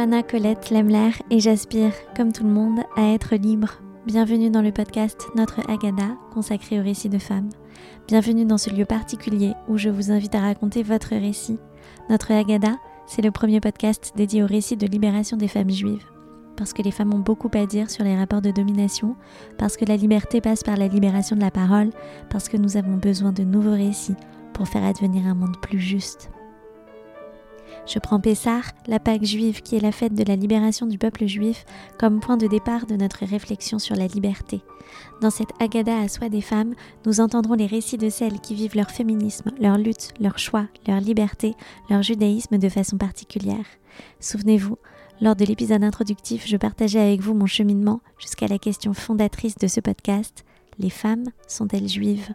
Johanna Colette Lemler et j'aspire, comme tout le monde, à être libre. Bienvenue dans le podcast Notre Agada, consacré au récit de femmes. Bienvenue dans ce lieu particulier où je vous invite à raconter votre récit. Notre Agada, c'est le premier podcast dédié au récit de libération des femmes juives. Parce que les femmes ont beaucoup à dire sur les rapports de domination, parce que la liberté passe par la libération de la parole, parce que nous avons besoin de nouveaux récits pour faire advenir un monde plus juste. Je prends Pessah, la Pâque juive qui est la fête de la libération du peuple juif, comme point de départ de notre réflexion sur la liberté. Dans cette Agada à soi des femmes, nous entendrons les récits de celles qui vivent leur féminisme, leur lutte, leur choix, leur liberté, leur judaïsme de façon particulière. Souvenez-vous, lors de l'épisode introductif, je partageais avec vous mon cheminement jusqu'à la question fondatrice de ce podcast. Les femmes sont-elles juives?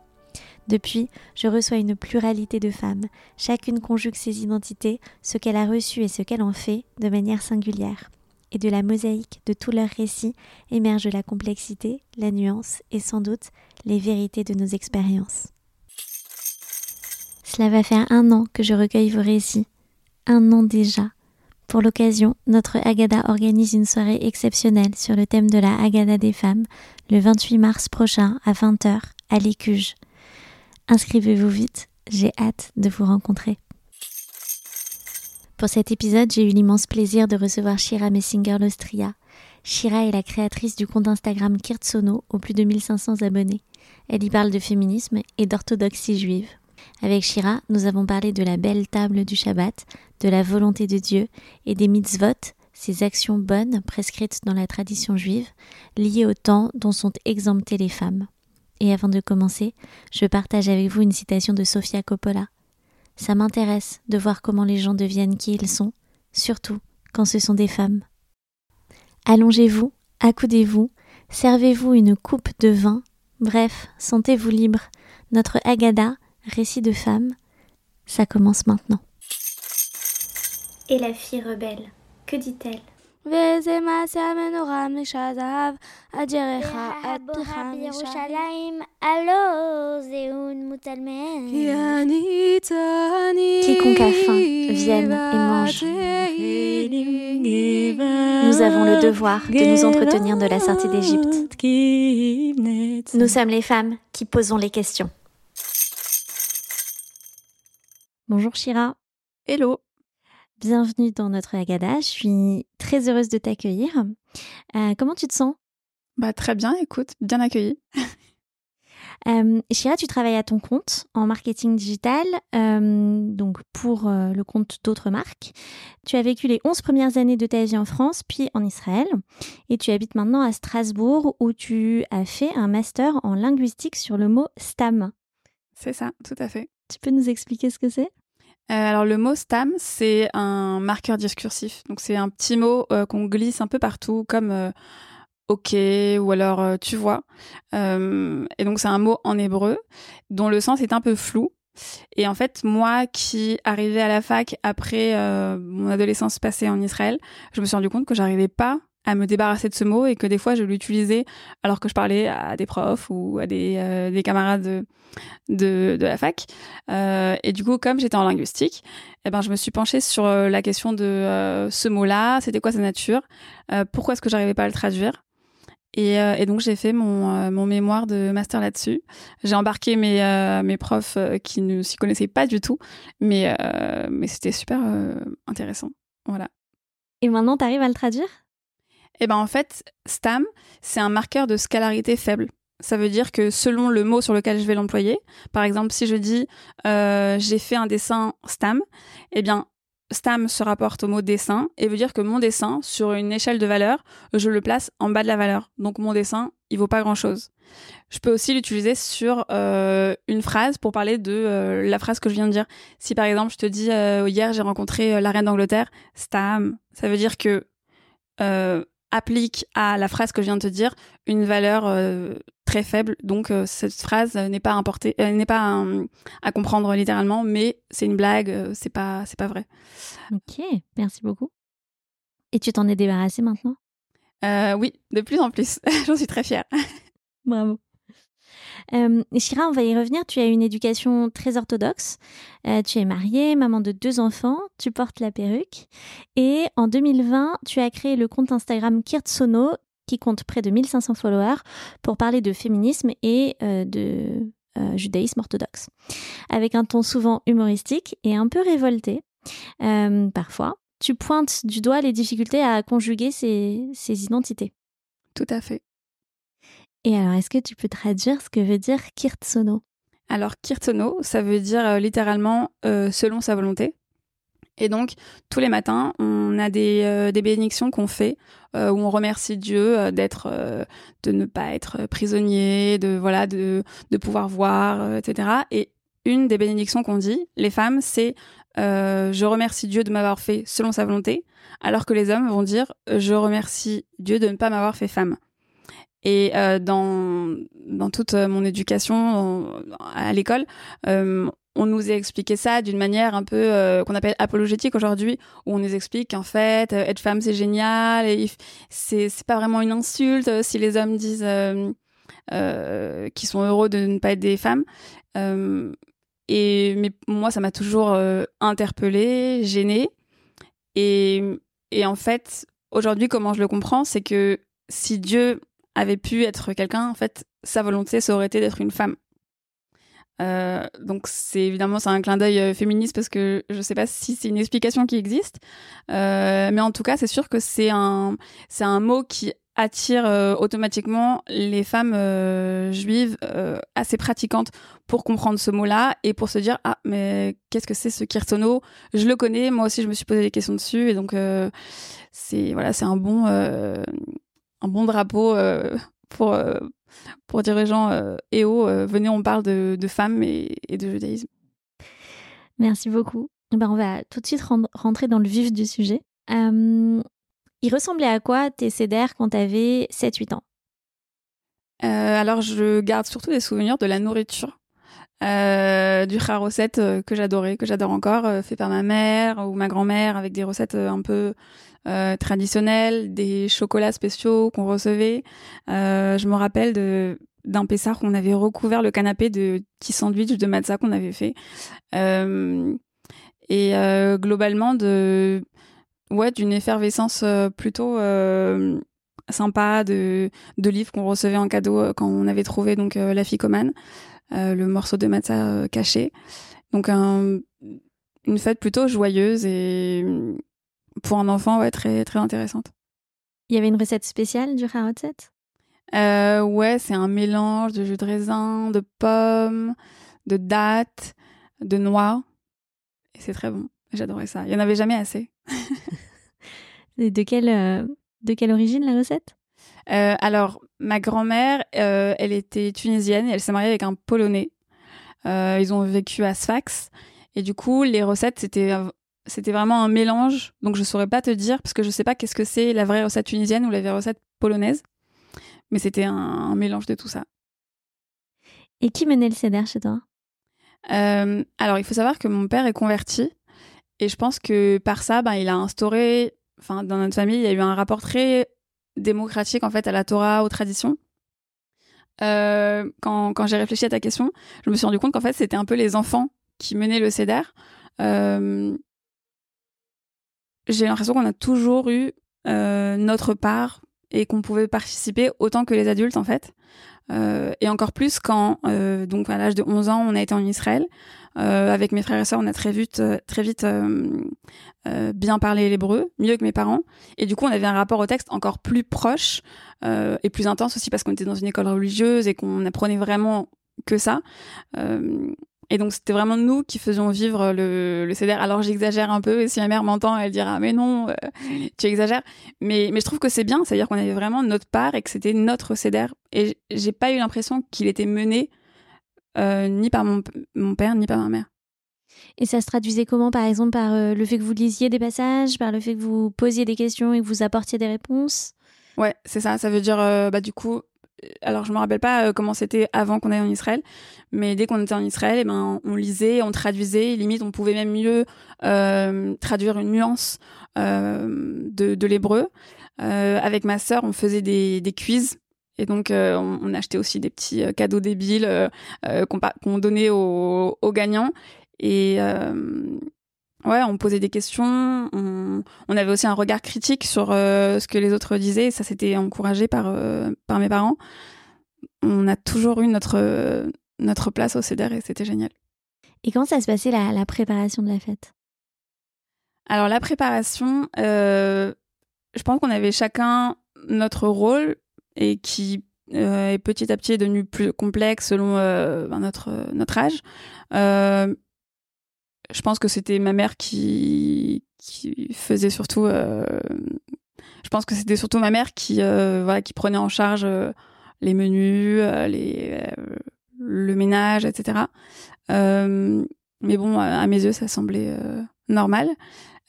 Depuis, je reçois une pluralité de femmes. Chacune conjugue ses identités, ce qu'elle a reçu et ce qu'elle en fait, de manière singulière. Et de la mosaïque de tous leurs récits émerge la complexité, la nuance et sans doute les vérités de nos expériences. Cela va faire un an que je recueille vos récits. Un an déjà. Pour l'occasion, notre Agada organise une soirée exceptionnelle sur le thème de la Agada des femmes le 28 mars prochain à 20h à l'Écuge. Inscrivez-vous vite, j'ai hâte de vous rencontrer. Pour cet épisode, j'ai eu l'immense plaisir de recevoir Shira Messinger-Lostria. Shira est la créatrice du compte Instagram Kirtsono aux plus de 1500 abonnés. Elle y parle de féminisme et d'orthodoxie juive. Avec Shira, nous avons parlé de la belle table du Shabbat, de la volonté de Dieu et des mitzvot, ces actions bonnes prescrites dans la tradition juive, liées au temps dont sont exemptées les femmes. Et avant de commencer, je partage avec vous une citation de Sofia Coppola. Ça m'intéresse de voir comment les gens deviennent qui ils sont, surtout quand ce sont des femmes. Allongez-vous, accoudez-vous, servez-vous une coupe de vin, bref, sentez-vous libre. Notre Agada, récit de femmes, ça commence maintenant. Et la fille rebelle, que dit-elle? וזה מעשה המנורה משזהב, אג'רך והבוהה בירושלים, הלא זהון מוצלמן. כי אני צעני Quiconque a faim, vienne et mange. Nous avons le devoir de nous entretenir de la sortie d'Égypte. Nous sommes les femmes qui posons les questions. Bonjour Shira. Hello. Bienvenue dans notre Agada. Je suis très heureuse de t'accueillir. Euh, comment tu te sens? Bah très bien, écoute, bien accueilli. euh, Shira, tu travailles à ton compte en marketing digital, euh, donc pour euh, le compte d'autres marques. Tu as vécu les 11 premières années de ta vie en France, puis en Israël, et tu habites maintenant à Strasbourg où tu as fait un master en linguistique sur le mot stam. C'est ça, tout à fait. Tu peux nous expliquer ce que c'est? Euh, alors le mot stam, c'est un marqueur discursif. Donc c'est un petit mot euh, qu'on glisse un peu partout, comme euh, ok ou alors euh, tu vois. Et donc c'est un mot en hébreu dont le sens est un peu flou. Et en fait, moi qui arrivais à la fac après mon adolescence passée en Israël, je me suis rendu compte que j'arrivais pas à me débarrasser de ce mot et que des fois je l'utilisais alors que je parlais à des profs ou à des, euh, des camarades de, de, la fac. Euh, et du coup, comme j'étais en linguistique, eh ben, je me suis penchée sur euh, la question de ce mot-là, c'était quoi sa nature, pourquoi est-ce que j'arrivais pas à le traduire. Et, donc j'ai fait mon, mon mémoire de master là-dessus. J'ai embarqué mes, mes profs qui ne s'y connaissaient pas du tout, mais, mais c'était super intéressant. Voilà. Et maintenant, tu arrives à le traduire? Eh ben en fait, STAM, c'est un marqueur de scalarité faible. Ça veut dire que selon le mot sur lequel je vais l'employer, par exemple, si je dis euh, j'ai fait un dessin STAM, eh bien STAM se rapporte au mot dessin et veut dire que mon dessin, sur une échelle de valeur, je le place en bas de la valeur. Donc mon dessin, il vaut pas grand-chose. Je peux aussi l'utiliser sur euh, une phrase pour parler de euh, la phrase que je viens de dire. Si par exemple je te dis euh, hier j'ai rencontré euh, la reine d'Angleterre, STAM, ça veut dire que euh, applique à la phrase que je viens de te dire une valeur euh, très faible. Donc euh, cette phrase euh, n'est pas importée, euh, n'est pas à comprendre littéralement, mais c'est une blague, c'est pas c'est pas vrai. Ok, merci beaucoup. Et tu t'en es débarrassé maintenant? Oui, de plus en plus. J'en suis très fière. Bravo. Euh, Shira, on va y revenir. Tu as une éducation très orthodoxe. Euh, tu es mariée, maman de deux enfants. Tu portes la perruque. Et en 2020, tu as créé le compte Instagram Kirtsono, qui compte près de 1500 followers, pour parler de féminisme et euh, de judaïsme orthodoxe. Avec un ton souvent humoristique et un peu révolté, parfois. Tu pointes du doigt les difficultés à conjuguer ces identités. Tout à fait. Et alors, est-ce que tu peux traduire ce que veut dire Kirtsono? Alors, Kirtsono, ça veut dire euh, littéralement euh, selon sa volonté. Et donc, tous les matins, on a des, euh, bénédictions qu'on fait où on remercie Dieu d'être, de ne pas être prisonnier, de voilà, de, de pouvoir voir, etc. Et une des bénédictions qu'on dit, les femmes, c'est je remercie Dieu de m'avoir fait selon sa volonté, alors que les hommes vont dire je remercie Dieu de ne pas m'avoir fait femme. Et euh, dans dans toute mon éducation à l'école, euh, on nous a expliqué ça d'une manière un peu euh, qu'on appelle apologétique aujourd'hui, où on nous explique qu'en fait, euh, être femme c'est génial, et c'est c'est pas vraiment une insulte euh, si les hommes disent euh, euh, qu'ils sont heureux de ne pas être des femmes. Euh, et mais moi, ça m'a toujours euh, interpellée, gênée. Et, et en fait, aujourd'hui, comment je le comprends, c'est que si Dieu avait pu être quelqu'un, en fait, sa volonté, ça aurait été d'être une femme. Euh, donc c'est évidemment c'est un clin d'œil euh, féministe parce que je sais pas si c'est une explication qui existe, Euh, mais en tout cas c'est sûr que c'est un c'est un mot qui attire euh, automatiquement les femmes euh, juives euh, assez pratiquantes pour comprendre ce mot-là et pour se dire ah mais qu'est-ce que c'est ce kirtono? Je le connais, moi aussi je me suis posé des questions dessus et donc c'est voilà c'est un bon un bon drapeau euh, pour euh, pour dire aux gens eh oh euh, venez on parle de, de femmes et, et de judaïsme. Merci beaucoup. Eh Ben, on va tout de suite ren- rentrer dans le vif du sujet. Euh, il ressemblait à quoi tes CDR quand tu avais 7-8 ans? Euh, alors, je garde surtout des souvenirs de la nourriture. Euh, du recette euh, que j'adorais, que j'adore encore, fait par ma mère ou ma grand-mère avec des recettes un peu euh, traditionnelles, des chocolats spéciaux qu'on recevait. Euh, je me rappelle de d'un Pessard où on avait recouvert le canapé de petits sandwichs de matzah qu'on avait fait. Euh, et euh, globalement de ouais d'une effervescence plutôt sympa de de livres qu'on recevait en cadeau quand on avait trouvé donc la ficomane le morceau de matzah euh, caché donc un- une fête plutôt joyeuse et pour un enfant ouais très très intéressante. Il y avait une recette spéciale du Harotzet euh, ouais c'est un mélange de jus de raisin de pommes de dattes de noix. Et c'est très bon. J'adorais ça. Il y en avait jamais assez. Et de quelle, euh, de quelle origine la recette? Euh, alors, ma grand-mère, elle était tunisienne et elle s'est mariée avec un Polonais. Ils ont vécu à Sfax. Et du coup, les recettes, c'était c'était vraiment un mélange. Donc, je saurais pas te dire parce que je sais pas qu'est-ce que c'est la vraie recette tunisienne ou la vraie recette polonaise. Mais c'était un, un mélange de tout ça. Et qui menait le CDR chez toi? Euh, alors, il faut savoir que mon père est converti. Et je pense que par ça, ben, il a instauré, enfin, dans notre famille, il y a eu un rapport très démocratique, en fait, à la Torah, aux traditions. Euh, quand quand j'ai réfléchi à ta question, je me suis rendu compte qu'en fait, c'était un peu les enfants qui menaient le CEDER. Euh, j'ai l'impression qu'on a toujours eu euh, notre part et qu'on pouvait participer autant que les adultes, en fait. Euh, et encore plus quand, euh, donc à l'âge de 11 ans, on a été en Israël. Euh, avec mes frères et sœurs, on a très vite, euh, très vite euh, bien parlé l'hébreu, mieux que mes parents. Et du coup, on avait un rapport au texte encore plus proche et plus intense aussi parce qu'on était dans une école religieuse et qu'on apprenait vraiment que ça. Et donc, c'était vraiment nous qui faisions vivre le, le CDR. Alors, j'exagère un peu et si ma mère m'entend, elle dira mais non, euh, tu exagères. Mais, mais je trouve que c'est bien, c'est-à-dire qu'on avait vraiment notre part et que c'était notre CDR. Et j'ai pas eu l'impression qu'il était mené euh, ni par mon, mon père ni par ma mère. Et ça se traduisait comment, par exemple, par euh, le fait que vous lisiez des passages, par le fait que vous posiez des questions et que vous apportiez des réponses? Ouais, c'est ça. Ça veut dire, bah, du coup, alors je me rappelle pas euh, comment c'était avant qu'on aille en Israël, mais dès qu'on était en Israël, eh ben, on lisait, on traduisait, limite, on pouvait même mieux euh, traduire une nuance euh, de, l'hébreu. Avec ma sœur, on faisait des, des quiz Et donc, on, on, achetait aussi des petits cadeaux débiles qu'on donnait aux, aux, gagnants. Et ouais, on posait des questions. On, on, avait aussi un regard critique sur ce que les autres disaient. Et ça, c'était encouragé par, par mes parents. On a toujours eu notre, notre place au CEDER et c'était génial. Et comment ça se passait la, la préparation de la fête? Alors la préparation, euh, je pense qu'on avait chacun notre rôle et qui euh, est petit à petit devenu plus complexe selon euh, ben, notre notre âge. Je pense que c'était ma mère qui faisait surtout. je pense que c'était surtout ma mère qui voilà qui prenait en charge les menus, le ménage, etc. Euh, mais bon, à mes yeux, ça semblait euh, normal.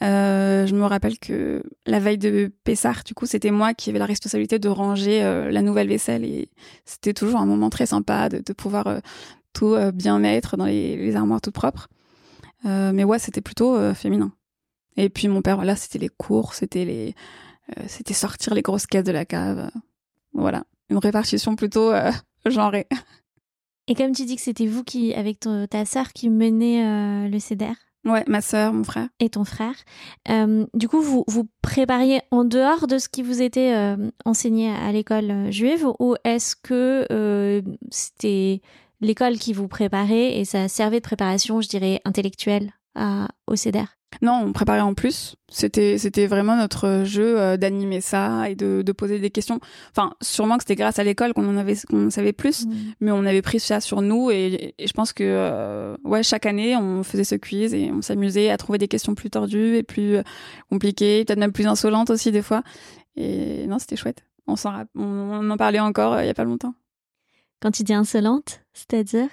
Euh, je me rappelle que la veille de Pessard, du coup, c'était moi qui avais la responsabilité de ranger la nouvelle vaisselle et c'était toujours un moment très sympa de, pouvoir tout bien mettre dans les, armoires toutes propres. Mais ouais, c'était plutôt féminin. Et puis mon père, voilà, c'était les cours, c'était les, c'était sortir les grosses caisses de la cave. Voilà, une répartition plutôt genrée. Et comme tu dis que c'était vous qui, avec ta sœur, qui menait euh, le CEDER. Ouais, ma sœur, mon frère. Et ton frère. Euh, du coup, vous vous prépariez en dehors de ce qui vous était euh, enseigné à l'école juive ou est-ce que c'était l'école qui vous préparait et ça servait de préparation, je dirais, intellectuelle à, au CEDER non, on préparait en plus. C'était c'était vraiment notre jeu euh, d'animer ça et de, de, poser des questions. Enfin, sûrement que c'était grâce à l'école qu'on en avait qu'on savait plus, mm. mais on avait pris ça sur nous et, je pense que euh, ouais chaque année on faisait ce quiz et on s'amusait à trouver des questions plus tordues et plus euh, compliquées, peut-être même plus insolentes aussi des fois. Et non, c'était chouette. On s'en on, en parlait encore il y a pas longtemps. Quand tu dis insolente, c'est-à-dire?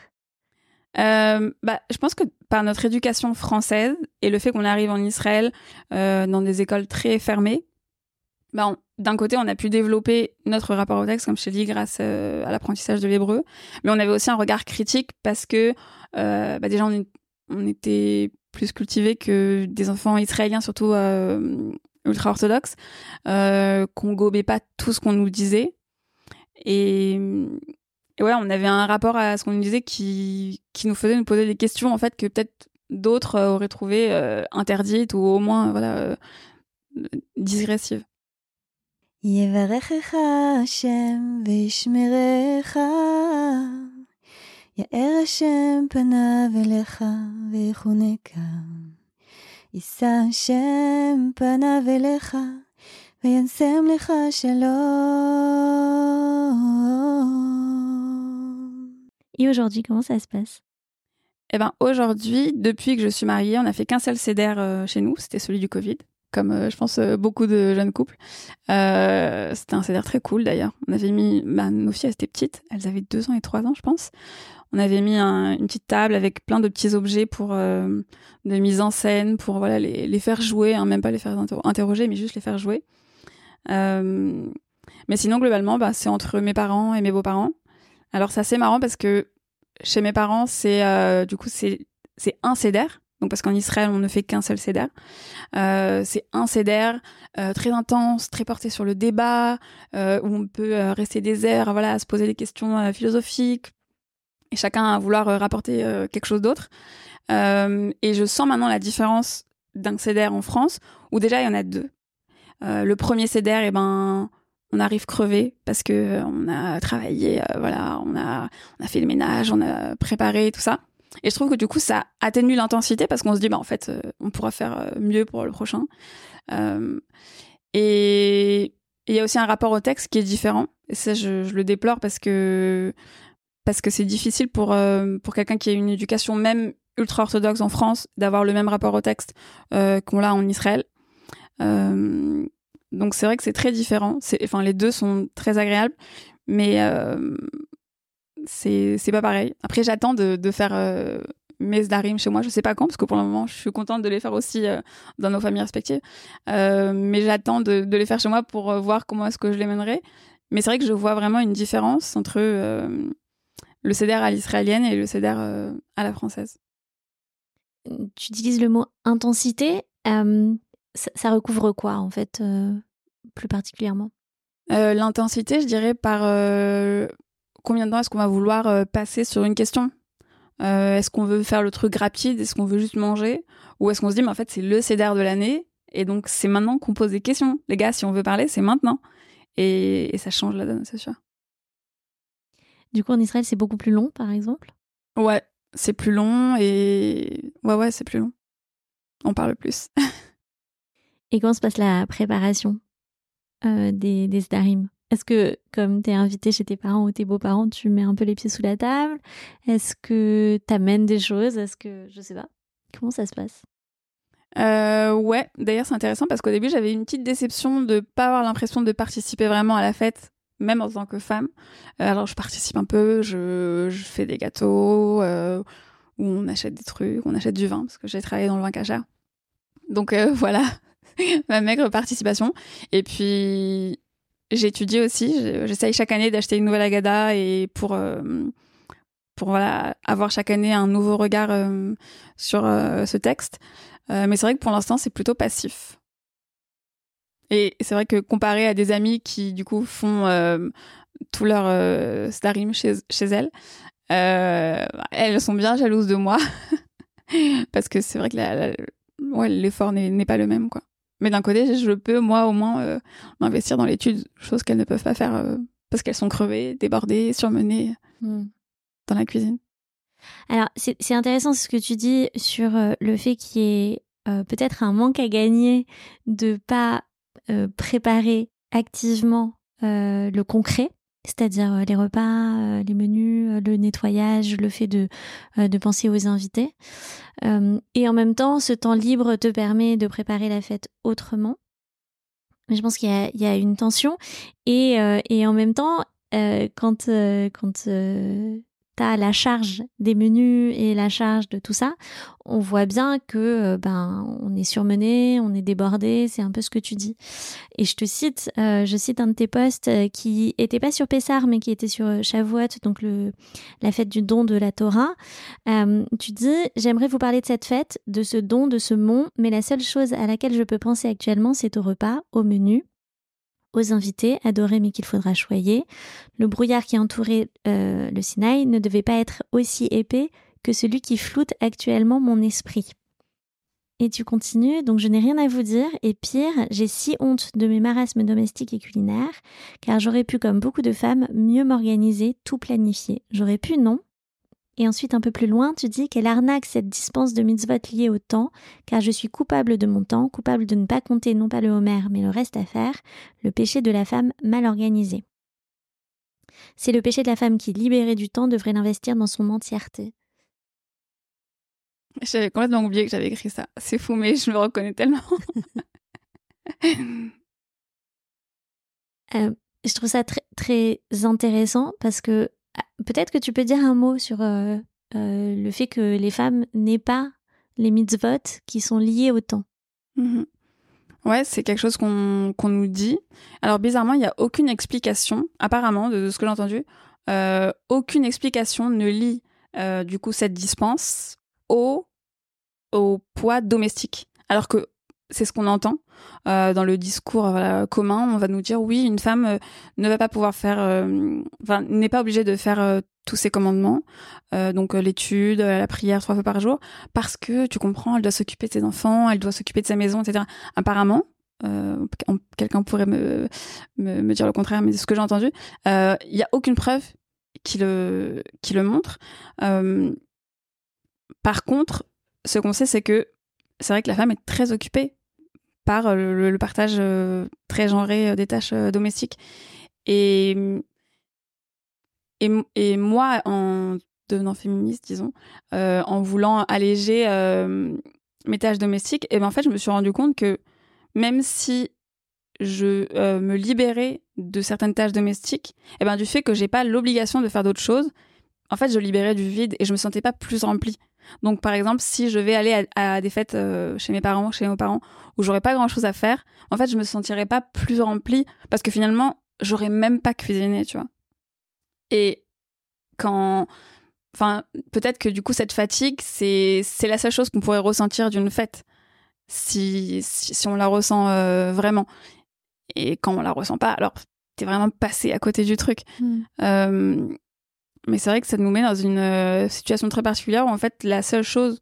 Euh, bah, je pense que par notre éducation française et le fait qu'on arrive en Israël euh, dans des écoles très fermées, bah, d'un côté, on a pu développer notre rapport au texte, comme je t'ai dit, grâce euh, à l'apprentissage de l'hébreu, mais on avait aussi un regard critique parce que bah, déjà, on, on, était plus cultivés que des enfants israéliens, surtout ultra-orthodoxes, qu'on gobait pas tout ce qu'on nous disait. Et et ouais, on avait un rapport à ce qu'on nous disait qui, qui nous faisait nous poser des questions en fait que peut-être d'autres euh, auraient trouvé euh, interdites ou au moins voilà euh, digressives. יברכך השם וישמרך, יאר השם פניו אליך ויחונקה. יישא השם פניו אליך וינסם לך שלום. Et aujourd'hui, comment ça se passe? Eh ben aujourd'hui, depuis que je suis mariée, on n'a fait qu'un seul CDR euh, chez nous, c'était celui du Covid, comme euh, je pense euh, beaucoup de jeunes couples. c'était un CDR très cool d'ailleurs. On avait mis, bah, nos filles étaient petites, elles avaient deux ans et trois ans, je pense. On avait mis une petite table avec plein de petits objets pour de mise en scène, pour voilà les, les faire jouer, hein, même pas les faire interroger, mais juste les faire jouer. mais sinon globalement, bah, c'est entre mes parents et mes beaux-parents. Alors c'est assez marrant parce que chez mes parents, c'est euh, du coup c'est un céder. Donc parce qu'en Israël, on ne fait qu'un seul céder. Euh, c'est un céder euh, très intense, très porté sur le débat, où on peut rester des heures, voilà, à se poser des questions philosophiques, et chacun à vouloir rapporter quelque chose d'autre. et je sens maintenant la différence d'un céder en France, où déjà il y en a deux. le premier céder, eh ben on arrive crevé parce que euh, on a travaillé, euh, voilà, on a, fait le ménage, on a préparé tout ça. Et je trouve que du coup, ça atténue l'intensité parce qu'on se dit, bah en fait, euh, on pourra faire mieux pour le prochain. et il y a aussi un rapport au texte qui est différent. Et ça, je, le déplore parce que parce que c'est difficile pour quelqu'un qui a une éducation même ultra orthodoxe en France d'avoir le même rapport au texte qu'on l'a en Israël. Donc c'est vrai que c'est très différent. Enfin, les deux sont très agréables, mais euh, c'est pas pareil. Après, j'attends de, faire euh, mes darim chez moi. Je sais pas quand, parce que pour le moment, je suis contente de les faire aussi euh, dans nos familles respectives. Mais j'attends de, de, les faire chez moi pour voir comment est-ce que je les mènerai. Mais c'est vrai que je vois vraiment une différence entre le CEDER à l'israélienne et le CEDER à la française. Tu utilises le mot intensité ça, recouvre quoi en fait, euh, plus particulièrement? Euh, L'intensité, je dirais par euh, combien de temps est-ce qu'on va vouloir passer sur une question? Est-ce qu'on veut faire le truc rapide? Est-ce qu'on veut juste manger? Ou est-ce qu'on se dit, mais en fait, c'est le CDR de l'année et donc c'est maintenant qu'on pose des questions. Les gars, si on veut parler, c'est maintenant. Et, et ça change la donne, c'est sûr. Du coup, en Israël, c'est beaucoup plus long, par exemple? Ouais, c'est plus long et. Ouais, ouais, c'est plus long. On parle plus. Et comment se passe la préparation euh, des, des Est-ce que, comme t'es invité chez tes parents ou tes beaux-parents, tu mets un peu les pieds sous la table? Est-ce que t'amènes des choses? Est-ce que. Je sais pas. Comment ça se passe? Euh, ouais, d'ailleurs, c'est intéressant parce qu'au début, j'avais une petite déception de pas avoir l'impression de participer vraiment à la fête, même en tant que femme. Euh, alors, je participe un peu, je, fais des gâteaux, où on achète des trucs, on achète du vin, parce que j'ai travaillé dans le vin cachère. Donc, voilà, ma maigre participation. Et puis, j'étudie aussi, je- j'essaye chaque année d'acheter une nouvelle agada et pour. euh, pour voilà, avoir chaque année un nouveau regard euh, sur euh, ce texte. Mais c'est vrai que pour l'instant, c'est plutôt passif. Et c'est vrai que comparé à des amis qui, du coup, font tout leur starim chez, chez elles, elles sont bien jalouses de moi. Parce que c'est vrai que l'effort n'est n'est pas le même, quoi. Mais d'un côté, je peux, moi, au moins, euh, m'investir dans l'étude, chose qu'elles ne peuvent pas faire euh, parce qu'elles sont crevées, débordées, surmenées dans la cuisine. Alors, c'est c'est intéressant ce que tu dis sur euh, le fait qu'il y ait euh, peut-être un manque à gagner de pas euh, préparer activement euh, le concret, c'est-à-dire euh, les repas, euh, les menus, euh, le nettoyage, le fait de, de penser aux invités. Et en même temps, ce temps libre te permet de préparer la fête autrement. Mais je pense qu'il y a, une tension. Et, et en même temps, quand, quand t'as la charge des menus et la charge de tout ça, on voit bien que euh, ben on est surmené, on est débordé, c'est un peu ce que tu dis. Et je te cite, euh, je cite un de tes posts euh, qui était pas sur Pessar mais qui était sur Shavuot, donc le la fête du don de la Torah. Tu dis j'aimerais vous parler de cette fête, de ce don, de ce mont, mais la seule chose à laquelle je peux penser actuellement, c'est au repas, au menu aux invités, adorés mais qu'il faudra choyer. Le brouillard qui entourait euh, le Sinaï ne devait pas être aussi épais que celui qui floute actuellement mon esprit. Et tu continues, donc je n'ai rien à vous dire, et pire, j'ai si honte de mes marasmes domestiques et culinaires, car j'aurais pu, comme beaucoup de femmes, mieux m'organiser, tout planifier. J'aurais pu, non? Et ensuite, un peu plus loin, tu dis qu'elle arnaque cette dispense de mitzvot liée au temps, car je suis coupable de mon temps, coupable de ne pas compter non pas le Homer, mais le reste à faire, le péché de la femme mal organisée. C'est le péché de la femme qui, libérée du temps, devrait l'investir dans son entièreté. J'avais complètement oublié que j'avais écrit ça. C'est fou, mais je me reconnais tellement. Euh, je trouve ça très, très intéressant parce que peut-être que tu peux dire un mot sur euh, euh, le fait que les femmes n'aient pas les mitzvot qui sont liés au temps. Mhm. Ouais, c'est quelque chose qu'on qu'on nous dit. Alors bizarrement, il n'y a aucune explication, apparemment, de, ce que j'ai entendu, euh, aucune explication ne lie du coup cette dispense au, au poids domestique. Alors que c'est ce qu'on entend euh, dans le discours commun. On va nous dire oui, une femme euh, ne va pas pouvoir faire, euh, n'est pas obligée de faire tous ces commandements, donc l'étude, la prière trois fois par jour, parce que tu comprends, elle doit s'occuper de ses enfants, elle doit s'occuper de sa maison, etc. Apparemment, quelqu'un pourrait me, me, dire le contraire, mais de ce que j'ai entendu, il y a aucune preuve qui le, qui le montre. Par contre, ce qu'on sait, c'est que c'est vrai que la femme est très occupée par euh, le, partage euh, très genré euh, des tâches domestiques. Et, moi, en devenant féministe, disons, en voulant alléger mes tâches domestiques, et ben en fait, je me suis rendu compte que même si je me libérais de certaines tâches domestiques, et ben du fait que j'ai pas l'obligation de faire d'autres choses, en fait, je libérais du vide et je me sentais pas plus remplie. Donc, par exemple, si je vais aller à, à des fêtes euh, chez mes parents, chez nos parents, où j'aurais pas grand chose à faire, en fait, je me sentirais pas plus remplie parce que finalement, j'aurais même pas cuisiné, tu vois. Et quand, enfin, peut-être que du coup, cette fatigue, c'est c'est la seule chose qu'on pourrait ressentir d'une fête, si, si si on la ressent euh, vraiment. Et quand on la ressent pas, alors t'es vraiment passé à côté du truc. Mm. Euh, mais c'est vrai que ça nous met dans une euh, situation très particulière où en fait la seule chose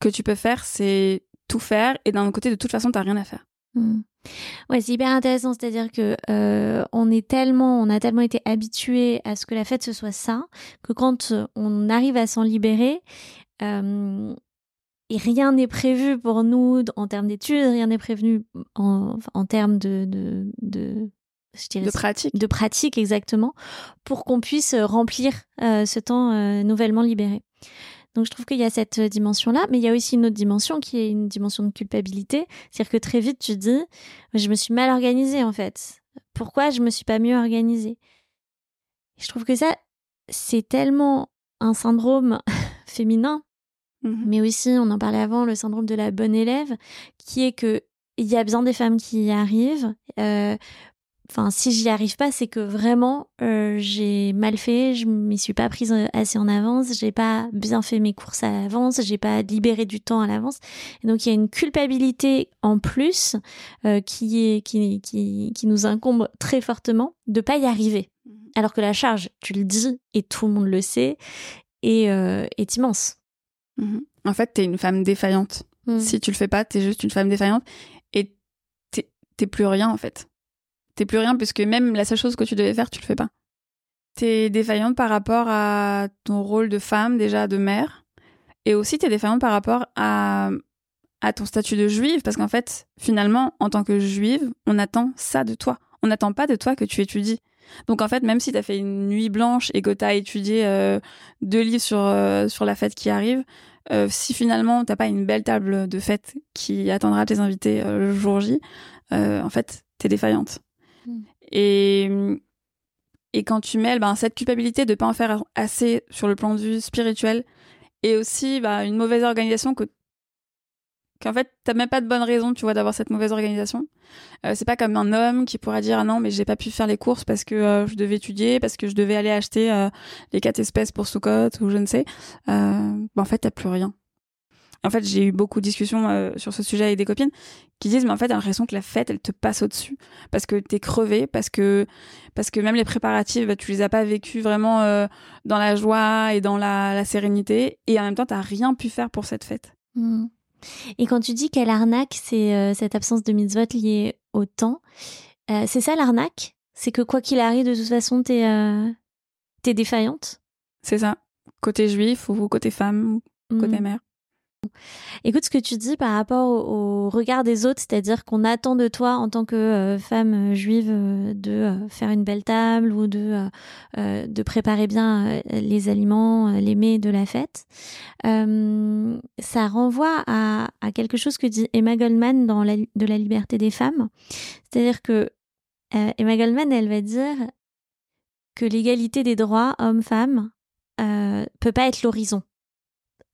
que tu peux faire c'est tout faire et d'un côté de toute façon t'as rien à faire. Mm. Ouais, c'est hyper intéressant, c'est-à-dire que euh, on est tellement, on a tellement été habitué à ce que la fête ce soit ça, que quand on arrive à s'en libérer, euh, et rien n'est prévu pour nous en termes d'études, rien n'est prévenu en, en termes de, je dirais De pratique. de pratique exactement, pour qu'on puisse euh, remplir euh, ce temps euh, nouvellement libéré. Donc je trouve qu'il y a cette dimension-là, mais il y a aussi une autre dimension qui est une dimension de culpabilité. C'est-à-dire que très vite tu dis, je me suis mal organisée en fait. Pourquoi je me suis pas mieux organisée? Je trouve que ça, c'est tellement un syndrome féminin, Mhm. mais aussi, on en parlait avant, le syndrome de la bonne élève, qui est que il y a bien des femmes qui y arrivent. Euh, Enfin, si j'y arrive pas, c'est que vraiment euh, j'ai mal fait, je m'y suis pas prise euh, assez en avance, j'ai pas bien fait mes courses à l'avance, j'ai pas libéré du temps à l'avance. Donc il y a une culpabilité en plus euh, qui est qui, qui qui nous incombe très fortement de pas y arriver. Mhm. Alors que la charge, tu le dis et tout le monde le sait, est, euh, est immense. Mhm. En fait, t'es une femme défaillante. Mm. Si tu le fais pas, t'es juste une femme défaillante et t'es plus rien en fait. T'es plus rien puisque même la seule chose que tu devais faire, tu le fais pas. T'es défaillante par rapport à ton rôle de femme, déjà de mère, et aussi t'es défaillante par rapport à, ton statut de juive parce qu'en fait, finalement, en tant que juive, on attend ça de toi. On n'attend pas de toi que tu étudies. Donc en fait, même si t'as fait une nuit blanche et que t'as étudié euh, deux livres sur, euh, sur la fête qui arrive, euh, si finalement t'as pas une belle table de fête qui attendra tes invités le jour J, en fait, t'es défaillante. Et, et quand tu mêles ben, cette culpabilité de pas en faire assez sur le plan de vue spirituel et aussi bah, une mauvaise organisation que qu'en fait t'as même pas de bonne raison tu vois d'avoir cette mauvaise organisation. Euh, c'est pas comme un homme qui pourra dire ah non mais j'ai pas pu faire les courses parce que euh, je devais étudier parce que je devais aller acheter euh, les quatre espèces pour Sukkot ou je ne sais. Euh, bah, en fait t'as plus rien en fait j'ai eu beaucoup de discussions euh, sur ce sujet avec des copines qui disent mais en fait t'as l'impression que la fête elle te passe au dessus parce que t'es crevé parce que parce que même les préparatifs bah, tu les as pas vécus vraiment euh, dans la joie et dans la, la sérénité. Et en même temps t'as rien pu faire pour cette fête. Mm. Et quand tu dis quelle arnaque, c'est euh, cette absence de mitzvot liée au temps, c'est ça l'arnaque? C'est que quoi qu'il arrive, de toute façon, t'es t'es défaillante? C'est ça. Côté juif ou côté femme ou côté Mm. mère Écoute ce que tu dis par rapport au, regard des autres, c'est-à-dire qu'on attend de toi en tant que euh, femme euh, juive euh, de faire une belle table ou de, préparer bien les aliments, les mets de la fête. Ça renvoie à, quelque chose que dit Emma Goldman dans De la liberté des femmes. C'est-à-dire que Emma Goldman, elle va dire que l'égalité des droits hommes-femmes peut pas être l'horizon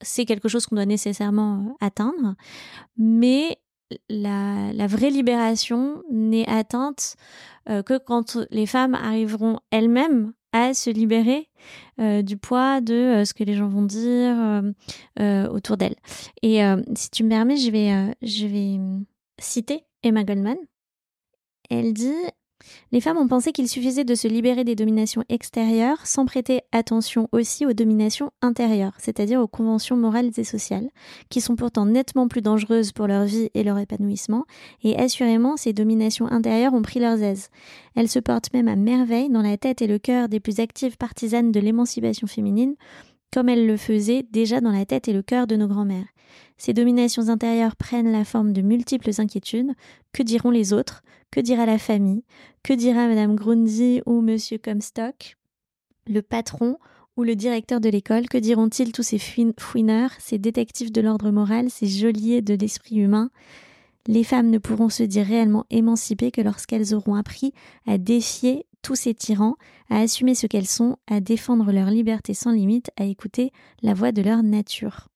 c'est quelque chose qu'on doit nécessairement euh, atteindre, mais la, vraie libération n'est atteinte euh, que quand les femmes arriveront elles-mêmes à se libérer euh, du poids de ce que les gens vont dire autour d'elles. Et si tu me permets, je vais, je vais euh, citer Emma Goldman. Elle dit les femmes ont pensé qu'il suffisait de se libérer des dominations extérieures sans prêter attention aussi aux dominations intérieures, c'est-à-dire aux conventions morales et sociales, qui sont pourtant nettement plus dangereuses pour leur vie et leur épanouissement, et assurément ces dominations intérieures ont pris leurs aises. Elles se portent même à merveille dans la tête et le cœur des plus actives partisanes de l'émancipation féminine, comme elles le faisaient déjà dans la tête et le cœur de nos grands-mères. Ces dominations intérieures prennent la forme de multiples inquiétudes. Que diront les autres? Que dira la famille? Que dira Madame Grundy ou Monsieur Comstock? Le patron ou le directeur de l'école? Que diront-ils tous ces fouin- fouineurs, ces détectives de l'ordre moral, ces geôliers de l'esprit humain? Les femmes ne pourront se dire réellement émancipées que lorsqu'elles auront appris à défier tous ces tyrans, à assumer ce qu'elles sont, à défendre leur liberté sans limite, à écouter la voix de leur nature.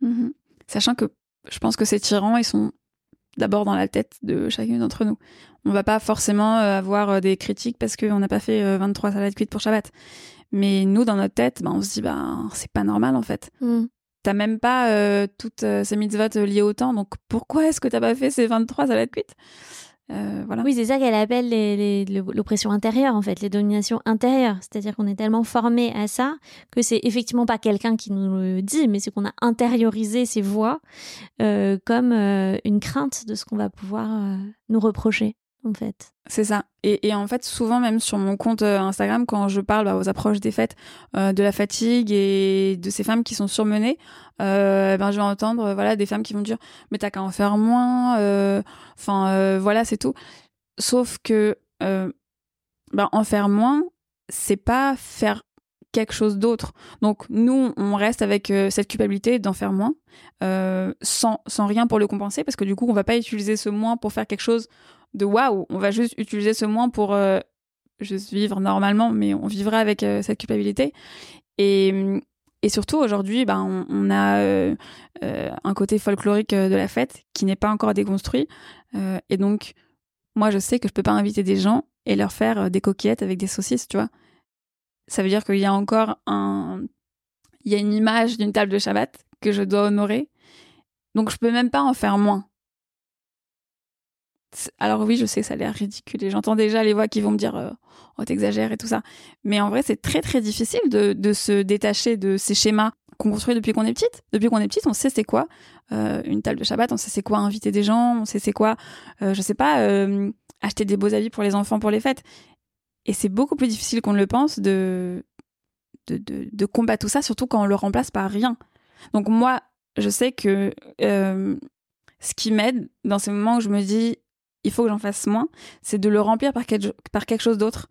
Mhm. Sachant que je pense que ces tyrans, ils sont d'abord dans la tête de chacune d'entre nous. On va pas forcément euh, avoir euh, des critiques parce qu'on n'a pas fait euh, 23 salades cuites pour Shabbat. Mais nous, dans notre tête, ben, on se dit, ben, c'est pas normal en fait. T'as même pas euh, toutes euh, ces mitzvot liées au temps, donc pourquoi est-ce que t'as pas fait ces 23 salades cuites? Euh, voilà. Oui, c'est ça qu'elle appelle l'oppression intérieure, en fait, les dominations intérieures. C'est-à-dire qu'on est tellement formé à ça que c'est effectivement pas quelqu'un qui nous le dit, mais c'est qu'on a intériorisé ces voix euh, comme euh, une crainte de ce qu'on va pouvoir nous reprocher, C'est ça. Et, en fait, souvent, même sur mon compte euh, Instagram, quand je parle bah, aux approches des fêtes, euh, de la fatigue et de ces femmes qui sont surmenées, euh, ben, je vais entendre voilà, des femmes qui vont dire Mais t'as qu'à en faire moins, enfin, voilà, c'est tout. Sauf que ben, en faire moins, c'est pas faire quelque chose d'autre. Donc, nous, on reste avec cette culpabilité d'en faire moins, sans, sans rien pour le compenser, parce que du coup, on va pas utiliser ce moins pour faire quelque chose de waouh, on va juste utiliser ce moins pour euh, juste vivre normalement, mais on vivra avec euh, cette culpabilité. Et, et surtout, aujourd'hui, ben, on, a euh, un côté folklorique de la fête qui n'est pas encore déconstruit. Et donc, moi, je sais que je peux pas inviter des gens et leur faire des coquillettes avec des saucisses, tu vois. Ça veut dire qu'il y a encore un... Il y a une image d'une table de Shabbat que je dois honorer. Donc, je peux même pas en faire moins. Alors oui, je sais, ça a l'air ridicule et j'entends déjà les voix qui vont me dire euh, oh t'exagères et tout ça. Mais en vrai, c'est très très difficile de, se détacher de ces schémas qu'on construit depuis qu'on est petite. Depuis qu'on est petite, on sait c'est quoi euh, une table de Shabbat, on sait c'est quoi inviter des gens, on sait c'est quoi, euh, je sais pas, euh, acheter des beaux habits pour les enfants pour les fêtes. Et c'est beaucoup plus difficile qu'on ne le pense de, de, de, de combattre tout ça, surtout quand on le remplace par rien. Donc moi, je sais que euh, ce qui m'aide dans ces moments où je me dis il faut que j'en fasse moins, c'est de le remplir par, par quelque chose d'autre.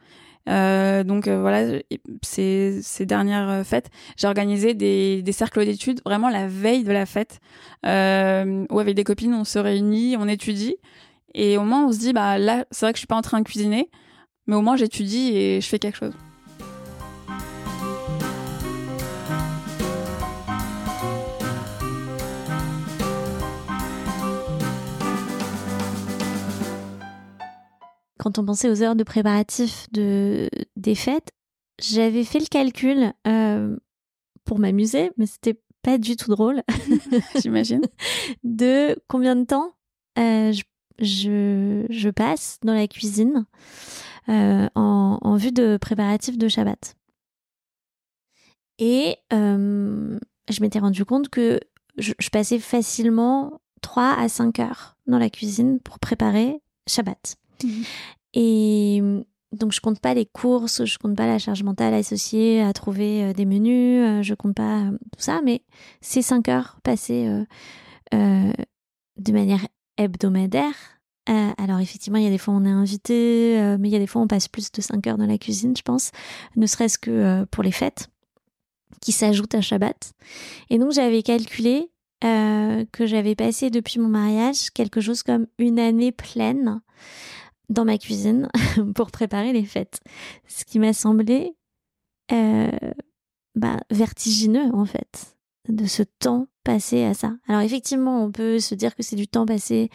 Euh, donc euh, voilà, ces, ces dernières euh, fêtes, j'ai organisé des, des cercles d'études vraiment la veille de la fête, où avec des copines on se réunit, on étudie, et au moins on se dit bah là c'est vrai que je suis pas en train de cuisiner, mais au moins j'étudie et je fais quelque chose. Quand on pensait aux heures de préparatifs de, des fêtes, j'avais fait le calcul euh, pour m'amuser, mais c'était pas du tout drôle, J'imagine. de combien de temps euh, je, je, je passe dans la cuisine euh, en, en vue de préparatifs de Shabbat. Et je m'étais rendu compte que je, je passais facilement 3 à 5 heures dans la cuisine pour préparer Shabbat. Mhm. Et donc, je compte pas les courses, je compte pas la charge mentale associée à trouver euh, des menus, euh, je compte pas euh, tout ça, mais ces 5 heures passées euh, euh, de manière hebdomadaire. euh, alors effectivement, il y a des fois on est invité, euh, mais il y a des fois on passe plus de 5 heures dans la cuisine, je pense, ne serait-ce que euh, pour les fêtes qui s'ajoutent à Shabbat. Et donc j'avais calculé euh, que j'avais passé depuis mon mariage quelque chose comme une année pleine dans ma cuisine pour préparer les fêtes. Ce qui m'a semblé euh, bah, vertigineux en fait, de ce temps passé à ça. Alors effectivement, on peut se dire que c'est du temps passé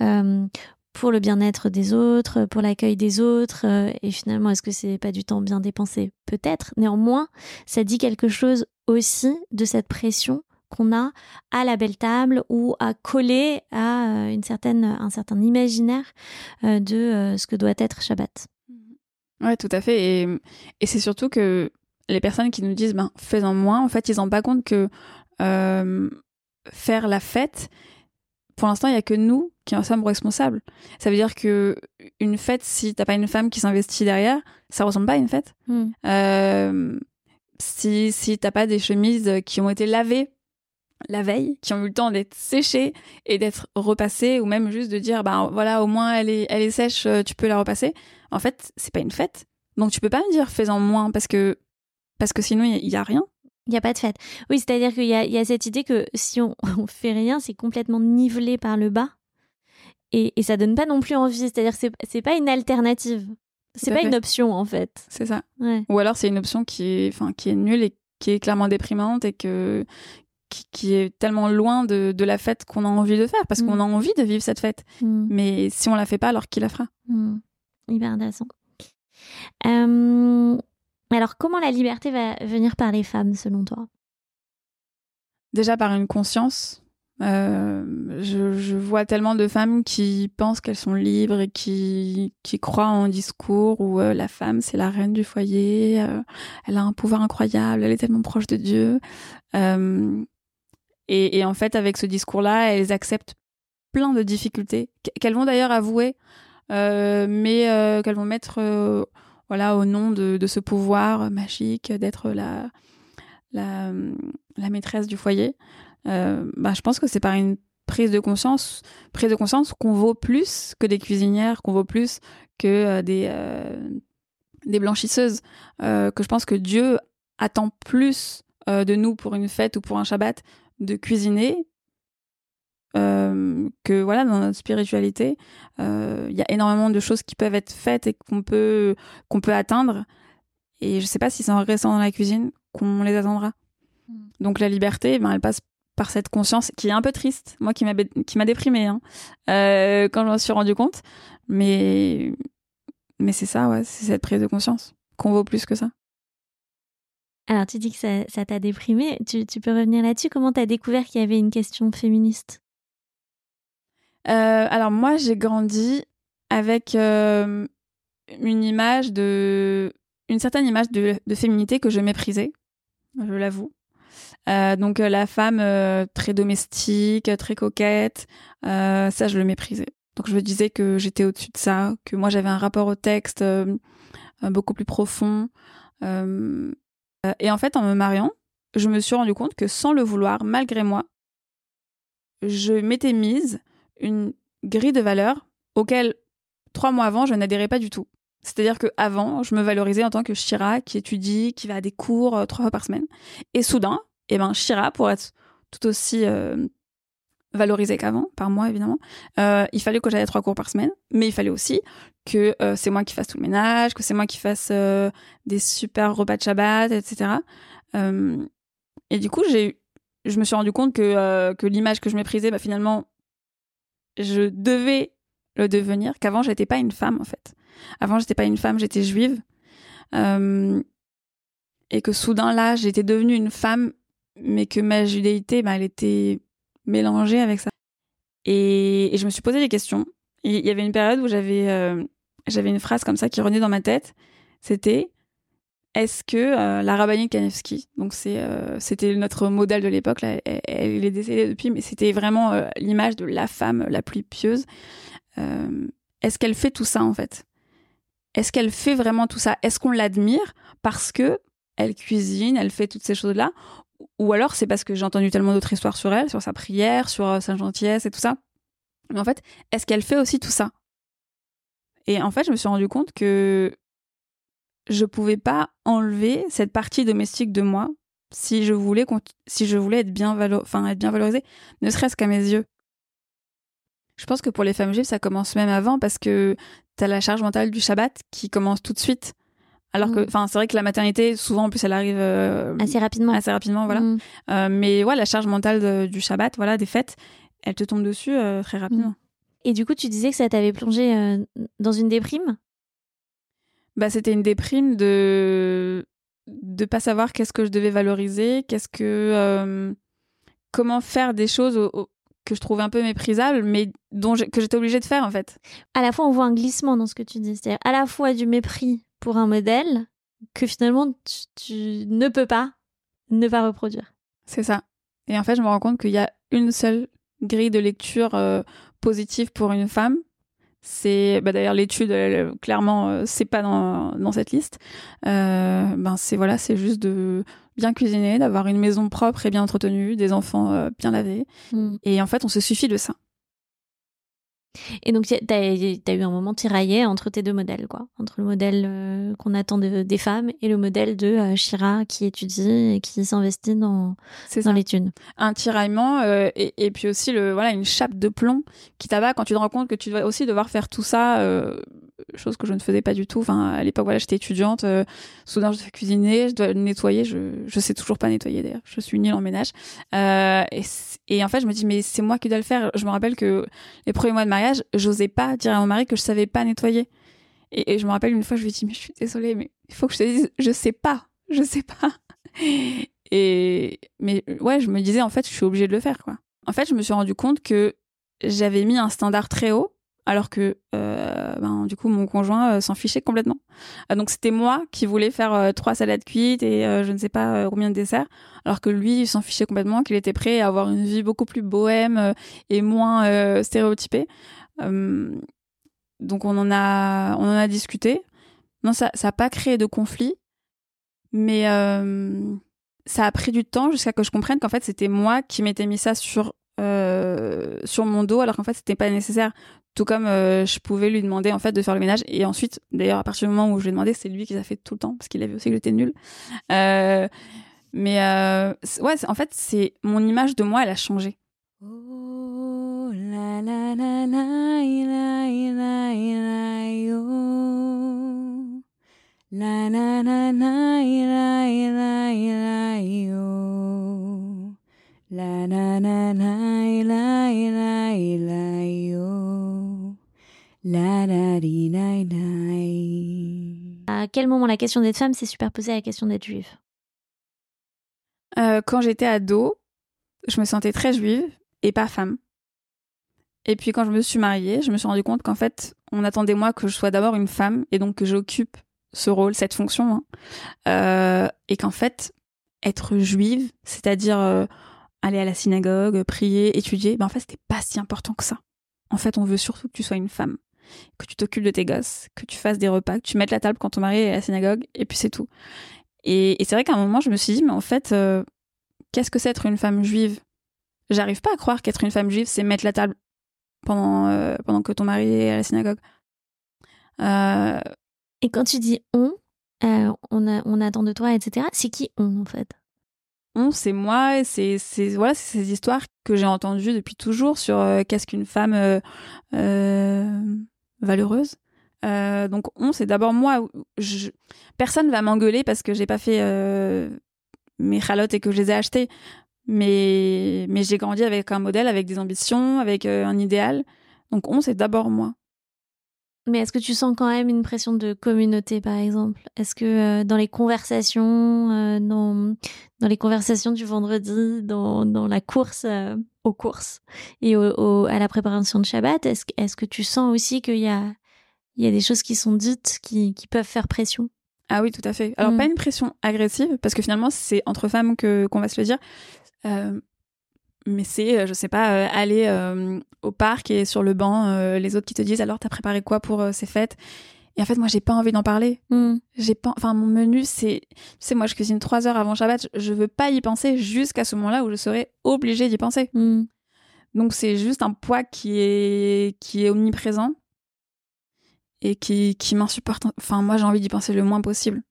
euh, pour le bien-être des autres, pour l'accueil des autres, euh, et finalement, est-ce que c'est pas du temps bien dépensé? Peut-être. Néanmoins, ça dit quelque chose aussi de cette pression qu'on a à la belle table ou à coller à euh, une certaine, un certain imaginaire euh, de euh, ce que doit être Shabbat. Ouais, tout à fait. Et, et c'est surtout que les personnes qui nous disent, ben, fais-en moins, en fait, ils n'ont pas compte que euh, faire la fête, pour l'instant, il y a que nous qui en sommes responsables. Ça veut dire que une fête, si t'as pas une femme qui s'investit derrière, ça ressemble pas à une fête. Euh, si si t'as pas des chemises qui ont été lavées la veille, qui ont eu le temps d'être séchées et d'être repassées, ou même juste de dire, ben voilà, au moins elle est, elle est sèche, euh, tu peux la repasser. En fait, c'est pas une fête. Donc tu peux pas me dire fais-en moins parce que parce que sinon il y, y a rien. Il n'y a pas de fête. Oui, c'est-à-dire qu'il y y a cette idée que si on, on fait rien, c'est complètement nivelé par le bas. Et, et ça donne pas non plus envie. C'est-à-dire que c'est, pas une alternative. C'est pas fait. une option, en fait. C'est ça. Ouais. Ou alors c'est une option qui est, enfin, qui est nulle et qui est clairement déprimante et que qui, qui est tellement loin de, de la fête qu'on a envie de faire parce Mm. qu'on a envie de vivre cette fête. Hmm. Mais si on la fait pas, alors qui la fera? Hyper intéressant. Euh, alors, comment la liberté va venir par les femmes, selon toi? Déjà par une conscience Euh, je, je, vois tellement de femmes qui pensent qu'elles sont libres et qui, qui croient en discours où euh, la femme c'est la reine du foyer, euh, elle a un pouvoir incroyable, elle est tellement proche de Dieu. Et, en fait, avec ce discours-là, elles acceptent plein de difficultés qu'elles vont d'ailleurs avouer, mais qu'elles vont mettre voilà au nom de, ce pouvoir magique d'être la, la, maîtresse du foyer. Euh, bah, je pense que c'est par une prise de conscience, prise de conscience qu'on vaut plus que des cuisinières, qu'on vaut plus que euh, euh, des blanchisseuses, que je pense que Dieu attend plus de nous pour une fête ou pour un Shabbat de cuisiner que voilà dans notre spiritualité il y a énormément de choses qui peuvent être faites et qu'on peut qu'on peut atteindre et je sais pas si c'est en restant dans la cuisine qu'on les attendra mm. donc la liberté ben, elle passe par cette conscience qui est un peu triste, moi qui m'a qui m'a déprimée hein, euh, quand je m'en suis rendu compte. Mais mais c'est ça, ouais, c'est cette prise de conscience qu'on vaut plus que ça. Alors tu dis que ça t'a déprimé, tu, peux revenir là-dessus Comment t'as découvert qu'il y avait une question féministe? Euh, Alors moi j'ai grandi avec euh, une image de une certaine image de, féminité que je méprisais, je l'avoue. Euh, donc la femme très domestique, très coquette, ça je le méprisais. Donc je me disais que j'étais au-dessus de ça, que moi j'avais un rapport au texte beaucoup plus profond. Et en fait, en me mariant, je me suis rendu compte que sans le vouloir, malgré moi, je m'étais mise une grille de valeurs auxquelles trois mois avant je n'adhérais pas du tout. C'est-à-dire que avant, je me valorisais en tant que Shira qui étudie, qui va à des cours trois fois par semaine. Et soudain, eh ben Shira, pour être tout aussi euh, valorisé qu'avant, par moi évidemment, euh, il fallait que j'aille trois cours par semaine, mais il fallait aussi que euh, c'est moi qui fasse tout le ménage, que c'est moi qui fasse des super repas de Shabbat, etc. et du coup, j'ai, je me suis rendu compte que, que l'image que je méprisais, bah, finalement, je devais le devenir, qu'avant j'étais pas une femme en fait. Avant j'étais pas une femme, j'étais juive. et que soudain là, j'étais devenue une femme mais que ma judéité, bah, elle était mélangée avec ça. Et, je me suis posé des questions. Il y avait une période où j'avais euh, une phrase comme ça qui revenait dans ma tête. C'était est-ce que euh, la rabbinite Kanevski, donc c'est euh, c'était notre modèle de l'époque, elle, elle, est décédée depuis, mais c'était vraiment l'image de la femme la plus pieuse. est-ce qu'elle fait tout ça en fait? Est-ce qu'elle fait vraiment tout ça? Est-ce qu'on l'admire? Parce que elle cuisine, elle fait toutes ces choses-là, ou alors c'est parce que j'ai entendu tellement d'autres histoires sur elle, sur sa prière, sur euh, sa gentillesse et tout ça. Mais en fait, est-ce qu'elle fait aussi tout ça? Et en fait, je me suis rendu compte que je pouvais pas enlever cette partie domestique de moi si je voulais si je voulais être bien enfin être bien valorisée, ne serait-ce qu'à mes yeux. Je pense que pour les femmes juives, ça commence même avant parce que tu as la charge mentale du Shabbat qui commence tout de suite. Alors que, mm. enfin, c'est vrai que la maternité, souvent, en plus, elle arrive euh, assez rapidement. Assez rapidement, voilà. Mm. Euh, mais ouais, la charge mentale du Shabbat, voilà, des fêtes, elle te tombe dessus euh, très rapidement. Mm. Et du coup, tu disais que ça t'avait plongé dans une déprime? Bah, c'était une déprime de de pas savoir qu'est-ce que je devais valoriser, qu'est-ce que comment faire des choses que je trouvais un peu méprisables, mais dont que j'étais obligée de faire en fait. À la fois, on voit un glissement dans ce que tu dis, c'est-à-dire à la fois du mépris pour un modèle que finalement tu, ne peux pas ne pas reproduire. C'est ça. Et en fait, je me rends compte qu'il y a une seule grille de lecture euh, positive pour une femme. C'est bah, d'ailleurs l'étude clairement euh, c'est pas dans, dans, cette liste. Euh, ben c'est voilà c'est juste de bien cuisiner, d'avoir une maison propre et bien entretenue, des enfants bien lavés. Mm. Et en fait on se suffit de ça. Et donc, tu as, eu un moment tiraillé entre tes deux modèles, quoi. Entre le modèle euh, qu'on attend des femmes et le modèle de euh, Shira qui étudie et qui s'investit dans, dans les thunes. Un tiraillement euh, et, puis aussi le, voilà, une chape de plomb qui t'abat quand tu te rends compte que tu dois aussi devoir faire tout ça, chose que je ne faisais pas du tout. Enfin, à l'époque, voilà, j'étais étudiante. soudain, je dois cuisiner, je dois nettoyer. Je, je sais toujours pas nettoyer d'ailleurs. Je suis nulle en ménage. et, et en fait, je me dis, mais c'est moi qui dois le faire. Je me rappelle que les premiers mois de mariage, j'osais pas dire à mon mari que je savais pas nettoyer. Et, je me rappelle une fois, je lui ai dit, mais je suis désolée, mais il faut que je te dise, je sais pas, je sais pas. Et, mais ouais, je me disais, en fait, je suis obligée de le faire, quoi. en fait, je me suis rendu compte que j'avais mis un standard très haut, alors que euh, ben, du coup mon conjoint euh, s'en fichait complètement. Euh, donc c'était moi qui voulais faire trois salades cuites et je ne sais pas combien de desserts, alors que lui il s'en fichait complètement, qu'il était prêt à avoir une vie beaucoup plus bohème et moins stéréotypée. Euh, donc on en a on en a discuté. Non, ça ça a pas créé de conflit, mais euh, ça a pris du temps jusqu'à que je comprenne qu'en fait c'était moi qui m'étais mis ça sur euh, sur mon dos alors qu'en fait c'était pas nécessaire tout comme euh, je pouvais lui demander en fait de faire le ménage et ensuite d'ailleurs à partir du moment où je lui ai demandé c'est lui qui l'a fait tout le temps parce qu'il avait aussi que j'étais nulle euh, mais euh, ouais en fait c'est mon image de moi elle a changé Oh, La la la la la la la yo. La la di la la. À quel moment la question d'être femme s'est superposée à la question d'être juive? Euh, quand j'étais ado je me sentais très juive et pas femme et puis quand je me suis mariée je me suis rendu compte qu'en fait on attendait moi que je sois d'abord une femme et donc que j'occupe ce rôle cette fonction hein. Euh, et qu'en fait être juive c'est-à-dire euh, aller à la synagogue prier étudier ben en fait c'était pas si important que ça en fait on veut surtout que tu sois une femme que tu t'occupes de tes gosses que tu fasses des repas que tu mettes la table quand ton mari est à la synagogue et puis c'est tout et, c'est vrai qu'à un moment je me suis dit mais en fait euh, qu'est-ce que c'est être une femme juive? J'arrive pas à croire qu'être une femme juive, c'est mettre la table pendant, euh, pendant que ton mari est à la synagogue. Euh, Et quand tu dis on, on, a, on attend de toi, etc., c'est qui on en fait? On, c'est moi, et c'est voilà, ces histoires que j'ai entendues depuis toujours sur euh, qu'est-ce qu'une femme euh, euh, valeureuse. Donc on, c'est d'abord moi. Je, personne va m'engueuler parce que j'ai pas fait mes chalotes et que je les ai achetées. Mais mais j'ai grandi avec un modèle, avec des ambitions, avec un idéal. Donc on, c'est d'abord moi. Mais est-ce que tu sens quand même une pression de communauté, par exemple? Est-ce que euh, dans les conversations, euh, dans, dans les conversations du vendredi, dans, dans la course euh, aux courses et au, au- à la préparation de Shabbat, est-ce, que- est-ce que tu sens aussi qu'il y a, il y a des choses qui sont dites qui, qui peuvent faire pression? Ah oui, tout à fait. Alors Mm. pas une pression agressive parce que finalement c'est entre femmes que qu'on va se le dire. Mais c'est, euh, je sais pas, euh, aller euh, au parc et sur le banc, euh, les autres qui te disent alors t'as préparé quoi pour euh, ces fêtes? Et en fait moi j'ai pas envie d'en parler. Hmm. J'ai pas, enfin mon menu c'est, tu sais moi je cuisine trois heures avant Shabbat, je- veux pas y penser jusqu'à ce moment-là où je serai obligée d'y penser. Hmm. Donc c'est juste un poids qui est qui est omniprésent et qui qui m'insupporte. Enfin moi j'ai envie d'y penser le moins possible.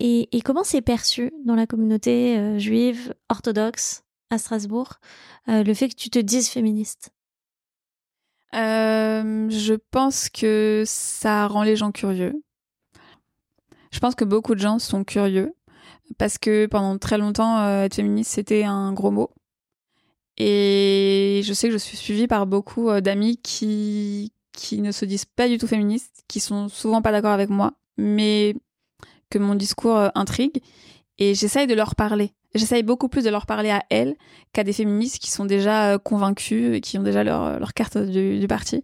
Et, et comment c'est perçu dans la communauté juive orthodoxe? À Strasbourg euh, le fait que tu te dises féministe? Je pense que ça rend les gens curieux. Je pense que beaucoup de gens sont curieux parce que pendant très longtemps, euh, être féministe, c'était un gros mot. Et je sais que je suis suivie par beaucoup euh, d'amis qui, qui ne se disent pas du tout féministes, qui sont souvent pas d'accord avec moi, mais que mon discours intrigue. Et j'essaye de leur parler. J'essaye beaucoup plus de leur parler à elles qu'à des féministes qui sont déjà euh, convaincus et qui ont déjà leur, leur carte du, parti.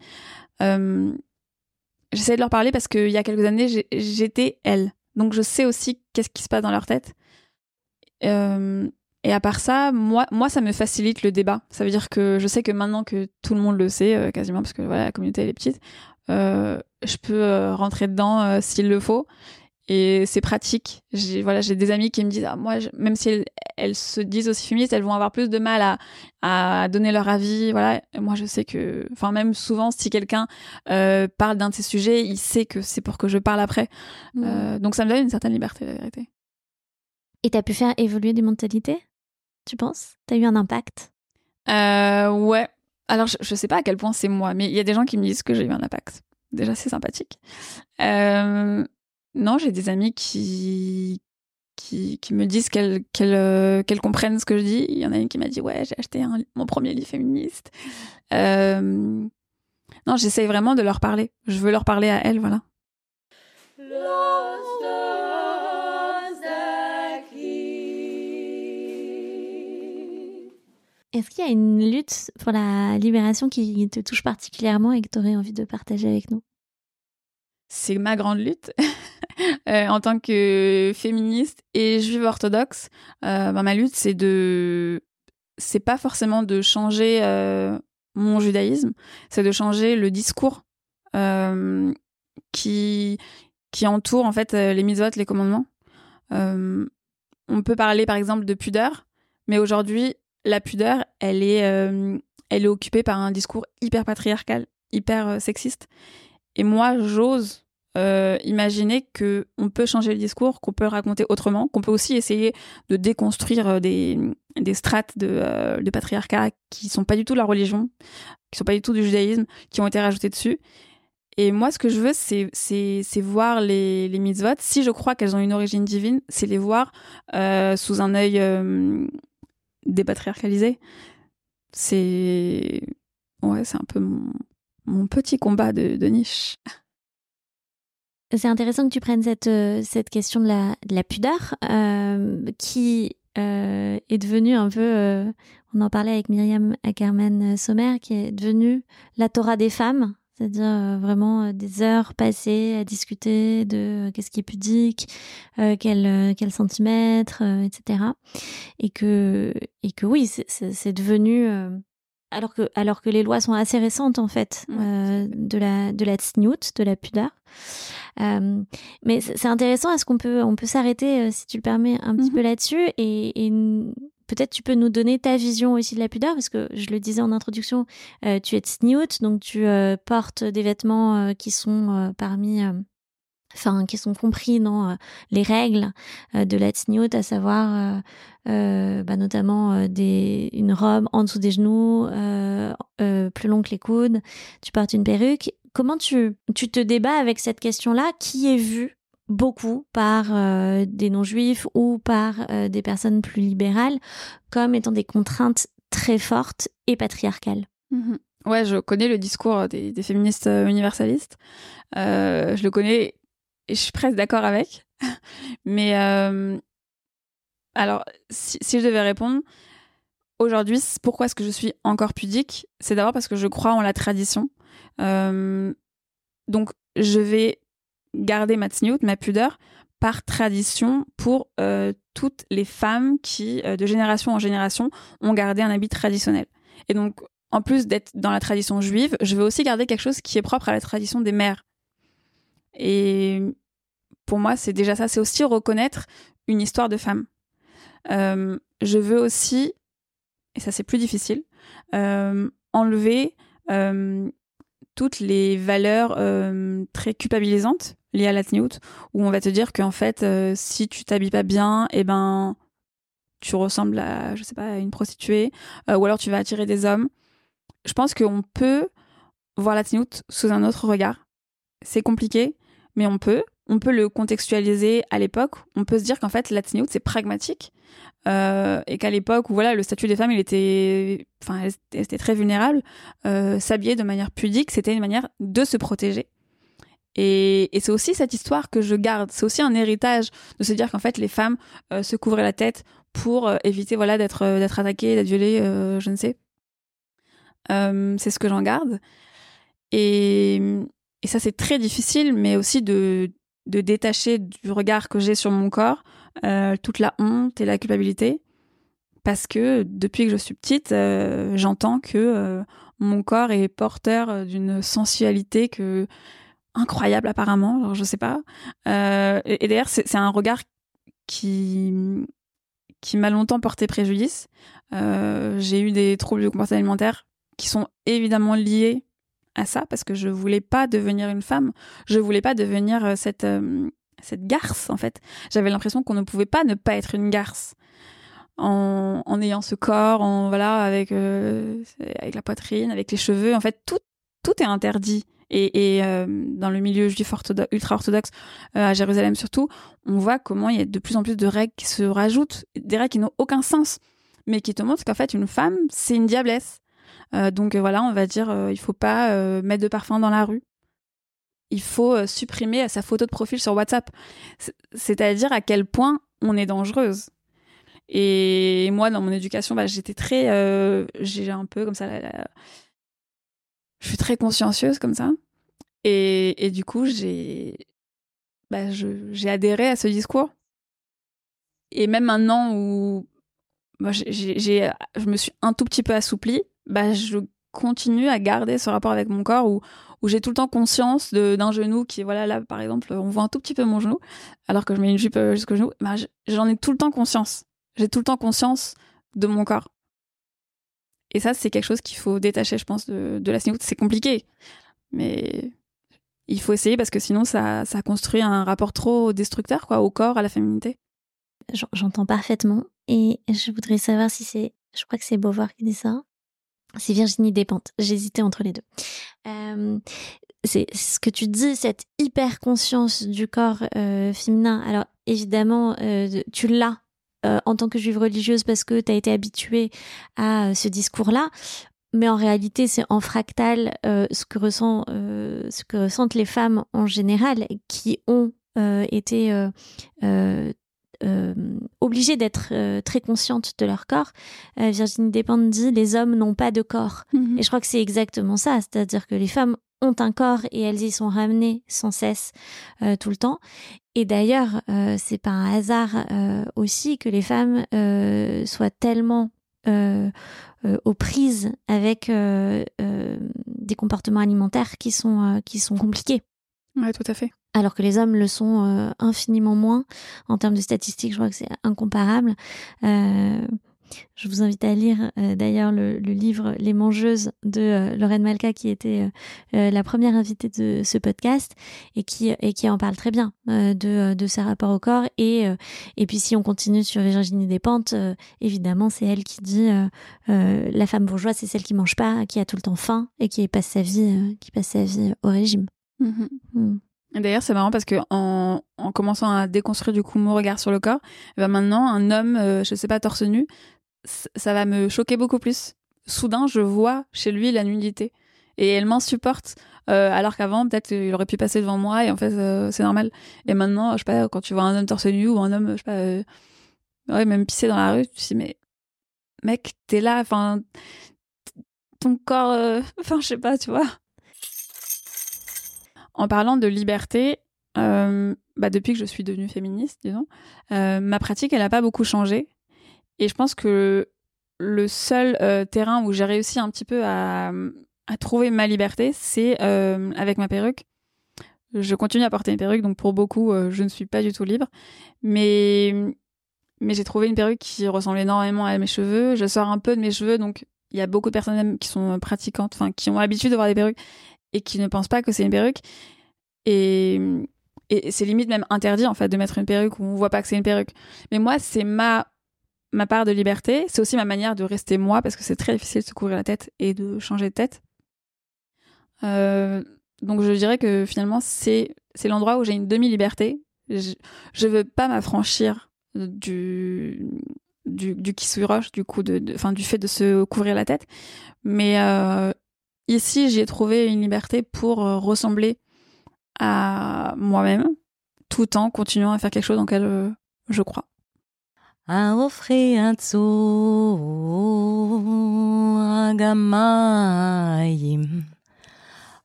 Euh, j'essaie de leur parler parce qu'il y a quelques années, j'étais elle. Donc je sais aussi qu'est-ce qui se passe dans leur tête. Euh, et à part ça, moi, moi, ça me facilite le débat. Ça veut dire que je sais que maintenant que tout le monde le sait, euh, quasiment, parce que voilà, la communauté est petite, euh, je peux euh, rentrer dedans euh, s'il le faut. Et c'est pratique. J'ai voilà, j'ai des amis qui me disent, ah, moi, je- même si elles, elles se disent aussi féministes, elles vont avoir plus de mal à, à donner leur avis. Voilà. Et moi, je sais que, enfin, même souvent, si quelqu'un euh, parle d'un de ces sujets, il sait que c'est pour que je parle après. Hmm. Euh, donc, ça me donne une certaine liberté, la vérité. Et t'as pu faire évoluer des mentalités Tu penses? T'as eu un impact? Euh, ouais. Alors, je, je sais pas à quel point c'est moi, mais il y a des gens qui me disent que j'ai eu un impact. Déjà, c'est sympathique. Euh, non, j'ai des amis qui, me disent euh, qu'elles comprennent ce que je dis. Il y en a une qui m'a dit Ouais, j'ai acheté mon premier livre féministe. Non, j'essaye vraiment de leur parler. Je veux leur parler à elles, voilà. Est-ce qu'il y a une lutte pour la libération qui te touche particulièrement et que tu aurais envie de partager avec nous? C'est ma grande lutte. Euh, en tant que féministe et juive orthodoxe, euh, ben, ma lutte, c'est de. C'est pas forcément de changer euh, mon judaïsme, c'est de changer le discours qui, qui entoure en fait les mitzvot, les commandements. on peut parler par exemple de pudeur, mais aujourd'hui, la pudeur, elle est, elle est occupée par un discours hyper patriarcal, hyper sexiste. Et moi, j'ose euh, imaginer que on peut changer le discours, qu'on peut raconter autrement, qu'on peut aussi essayer de déconstruire euh, des, des strates de, euh, de patriarcat qui sont pas du tout la religion, qui sont pas du tout du judaïsme, qui ont été rajoutées dessus. Et moi, ce que je veux, c'est, c'est, c'est voir les, les mitzvot. Si je crois qu'elles ont une origine divine, c'est les voir sous un œil dépatriarcalisé. C'est. Ouais, c'est un peu mon, mon petit combat de, niche. C'est intéressant que tu prennes cette, euh, cette question de la, de la pudeur euh, qui euh, est devenue un peu, on en parlait avec Myriam Ackerman Sommer, qui est devenue la Torah des femmes, c'est-à-dire vraiment des heures passées à discuter de qu'est-ce qui est pudique, quel, quel centimètre, etc. Et que, et que oui, c'est devenu alors que, alors que les lois sont assez récentes en fait euh, de la de la de la pudeur. Euh, mais c'est intéressant. Est-ce qu'on peut on peut s'arrêter euh, si tu le permets un petit mhm. peu là-dessus et, et peut-être tu peux nous donner ta vision aussi de la pudeur parce que je le disais en introduction, euh, tu es tsniout donc tu euh, portes des vêtements qui sont parmi enfin qui sont compris dans euh, les règles euh, de la tsniout, à savoir euh, bah, notamment une robe en dessous des genoux, plus long que les coudes, tu portes une perruque. Comment tu, tu te débats avec cette question-là qui est vue beaucoup par des non-juifs ou par des personnes plus libérales comme étant des contraintes très fortes et patriarcales? Mmh Ouais, je connais le discours des féministes universalistes. je le connais je suis presque d'accord avec. Mais euh, alors, si, je devais répondre, aujourd'hui, pourquoi est-ce que je suis encore pudique? C'est d'abord parce que je crois en la tradition. Euh, donc, je vais garder ma tsniout, ma pudeur, par tradition pour euh, toutes les femmes qui, de génération en génération, ont gardé un habit traditionnel. Et donc, en plus d'être dans la tradition juive, je veux aussi garder quelque chose qui est propre à la tradition des mères. Et pour moi, c'est déjà ça. C'est aussi reconnaître une histoire de femme. Euh, je veux aussi, et ça c'est plus difficile, euh, enlever euh, toutes les valeurs très culpabilisantes liées à la tenue, où on va te dire qu'en fait, si tu t'habilles pas bien, eh ben tu ressembles à, je sais pas, à une prostituée, ou alors tu vas attirer des hommes. Je pense qu'on peut voir la tenue sous un autre regard. C'est compliqué, mais on peut. On peut le contextualiser à l'époque. On peut se dire qu'en fait, la tsniout, c'est pragmatique. Euh, et qu'à l'époque où voilà, le statut des femmes, il était, enfin, très vulnérable, euh, s'habiller de manière pudique, c'était une manière de se protéger. Et, c'est aussi cette histoire que je garde. C'est aussi un héritage de se dire qu'en fait, les femmes euh, se couvraient la tête pour éviter voilà d'être d'être attaquées, d'être violées, je ne sais. c'est ce que j'en garde. Et et ça, c'est très difficile, mais aussi de, de détacher du regard que j'ai sur mon corps euh, toute la honte et la culpabilité. Parce que depuis que je suis petite, euh, j'entends que euh, mon corps est porteur d'une sensualité que incroyable apparemment. Alors je sais pas. Et, et d'ailleurs, c'est un regard qui qui m'a longtemps porté préjudice. J'ai eu des troubles du comportement alimentaire qui sont évidemment liés à ça parce que je voulais pas devenir une femme. Je voulais pas devenir euh, cette euh, cette garce en fait. J'avais l'impression qu'on ne pouvait pas ne pas être une garce en, en ayant ce corps, en voilà avec euh, avec la poitrine, avec les cheveux. En fait, tout tout est interdit. Et, et euh, dans le milieu juif orthodoxe, ultra orthodoxe à Jérusalem surtout, on voit comment il y a de plus en plus de règles qui se rajoutent, des règles qui n'ont aucun sens, mais qui te montrent qu'en fait une femme c'est une diablesse euh, donc euh, voilà, on va dire, euh, il faut pas mettre de parfum dans la rue. Il faut supprimer sa photo de profil sur WhatsApp. C'est-à-dire à quel point on est dangereuse. Et moi, dans mon éducation, bah, j'étais très, euh, j'ai un peu comme ça, je suis très consciencieuse comme ça. Et, du coup, j'ai, bah, j'ai adhéré à ce discours. Et même maintenant où moi, j'ai, je me suis un tout petit peu assouplie, bah, je continue à garder ce rapport avec mon corps où, où j'ai tout le temps conscience d'un genou qui, voilà, là, par exemple, on voit un tout petit peu mon genou, alors que je mets une jupe euh, jusqu'au genou. Bah, j'en ai tout le temps conscience. J'ai tout le temps conscience de mon corps. Et ça, c'est quelque chose qu'il faut détacher, je pense, de, de la signoute. C'est compliqué, mais il faut essayer parce que sinon, ça, ça construit un rapport trop destructeur quoi, au corps, à la féminité. J'entends parfaitement. Et je voudrais savoir si c'est, je crois que c'est Beauvoir qui dit ça. C'est Virginie Despentes. J'hésitais entre les deux. Euh, c'est ce que tu dis, cette hyper conscience du corps euh, féminin. Alors évidemment, euh, tu l'as en tant que juive religieuse parce que tu as été habituée à ce discours-là. Mais en réalité, c'est en fractal ce, que ce que ressentent les femmes en général qui ont été obligées d'être très conscientes de leur corps. Virginie Despentes dit les hommes n'ont pas de corps. Mhm. Et je crois que c'est exactement ça, c'est-à-dire que les femmes ont un corps et elles y sont ramenées sans cesse tout le temps. Et d'ailleurs, euh, c'est pas un hasard euh, aussi que les femmes euh, soient tellement euh, euh, aux prises avec des comportements alimentaires qui sont qui sont compliqués. Ouais, tout à fait. Alors que les hommes le sont infiniment moins en termes de statistiques. Je crois que c'est incomparable. Je vous invite à lire euh, d'ailleurs le, le, livre Les Mangeuses de euh, Lorraine Malka qui était euh, la première invitée de ce podcast et qui, et qui en parle très bien de, de ses rapports au corps. Et, et puis si on continue sur Virginie Despentes, évidemment c'est elle qui dit la femme bourgeoise c'est celle qui mange pas, qui a tout le temps faim et qui passe sa vie, qui passe sa vie au régime. Mm-hmm. Mm. D'ailleurs, c'est marrant parce que en, en, commençant à déconstruire du coup mon regard sur le corps, ben maintenant un homme, je sais pas torse nu, ça va me choquer beaucoup plus. Soudain, je vois chez lui la nudité et elle m'insupporte. Euh, alors qu'avant, peut-être il aurait pu passer devant moi et en fait, euh, c'est normal. Et maintenant, je sais pas, quand tu vois un homme torse nu ou un homme, je sais pas, euh, ouais, même pisser dans la rue, tu te dis, mais mec, t'es là, enfin, ton corps, euh, enfin, je sais pas, tu vois. En parlant de liberté, euh, bah, depuis que je suis devenue féministe, disons, ma pratique, elle a pas beaucoup changé. Et je pense que le seul euh, terrain où j'ai réussi un petit peu à, trouver ma liberté, c'est euh, avec ma perruque. Je continue à porter une perruque, donc pour beaucoup, euh, je ne suis pas du tout libre. Mais, mais j'ai trouvé une perruque qui ressemble énormément à mes cheveux. Je sors un peu de mes cheveux, donc il y a beaucoup de personnes qui sont pratiquantes, enfin qui ont l'habitude de voir des perruques et qui ne pensent pas que c'est une perruque. Et, et c'est limite même interdit en fait de mettre une perruque où on voit pas que c'est une perruque. Mais moi, c'est ma ma part de liberté. C'est aussi ma manière de rester moi parce que c'est très difficile de se couvrir la tête et de changer de tête. Euh, donc je dirais que finalement c'est c'est l'endroit où j'ai une demi-liberté. Je, je veux pas m'affranchir du du du roche du coup de enfin du fait de se couvrir la tête, mais euh, Ici, j'ai trouvé une liberté pour euh, ressembler à moi-même, tout en continuant à faire quelque chose dans lequel euh, je crois. Offrir un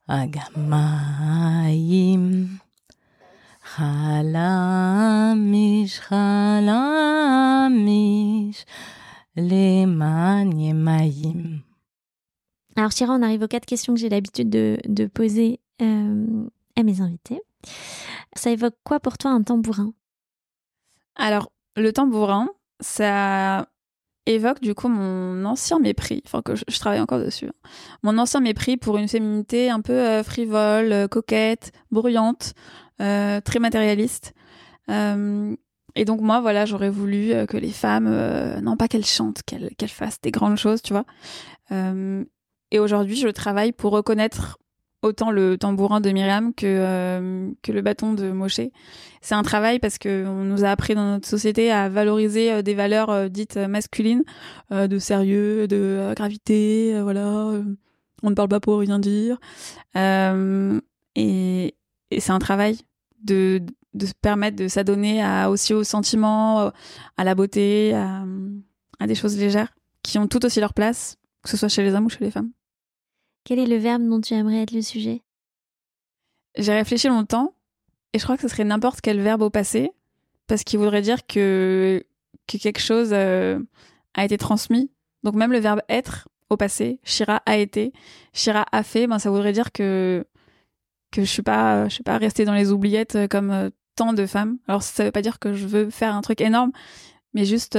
agamayim chalamish alors Chira, on arrive aux quatre questions que j'ai l'habitude de, poser euh, à mes invités. Ça évoque quoi pour toi un tambourin? Alors, le tambourin, ça évoque du coup mon ancien mépris, enfin que je, travaille encore dessus, hein. mon ancien mépris pour une féminité un peu euh, frivole, euh, coquette, bruyante, très matérialiste. Et donc moi, voilà, j'aurais voulu que les femmes, non pas qu'elles chantent, qu'elles fassent des grandes choses, tu vois. Et aujourd'hui, je travaille pour reconnaître autant le tambourin de Myriam que euh, que le bâton de Moshe. C'est un travail parce que on nous a appris dans notre société à valoriser euh, des valeurs euh, dites masculines, de sérieux, de gravité, voilà. on ne parle pas pour rien dire. et, c'est un travail de de se permettre de s'adonner aussi aux sentiments, à la beauté, à, à des choses légères qui ont tout aussi leur place, que ce soit chez les hommes ou chez les femmes. Quel est le verbe dont tu aimerais être le sujet? J'ai réfléchi longtemps et je crois que ce serait n'importe quel verbe au passé parce qu'il voudrait dire que, que quelque chose euh, a été transmis. Donc même le verbe être au passé, Shira a été, Shira a fait, ben ça voudrait dire que je suis suis pas restée dans les oubliettes euh, comme euh, tant de femmes. Alors ça veut pas dire que je veux faire un truc énorme, mais juste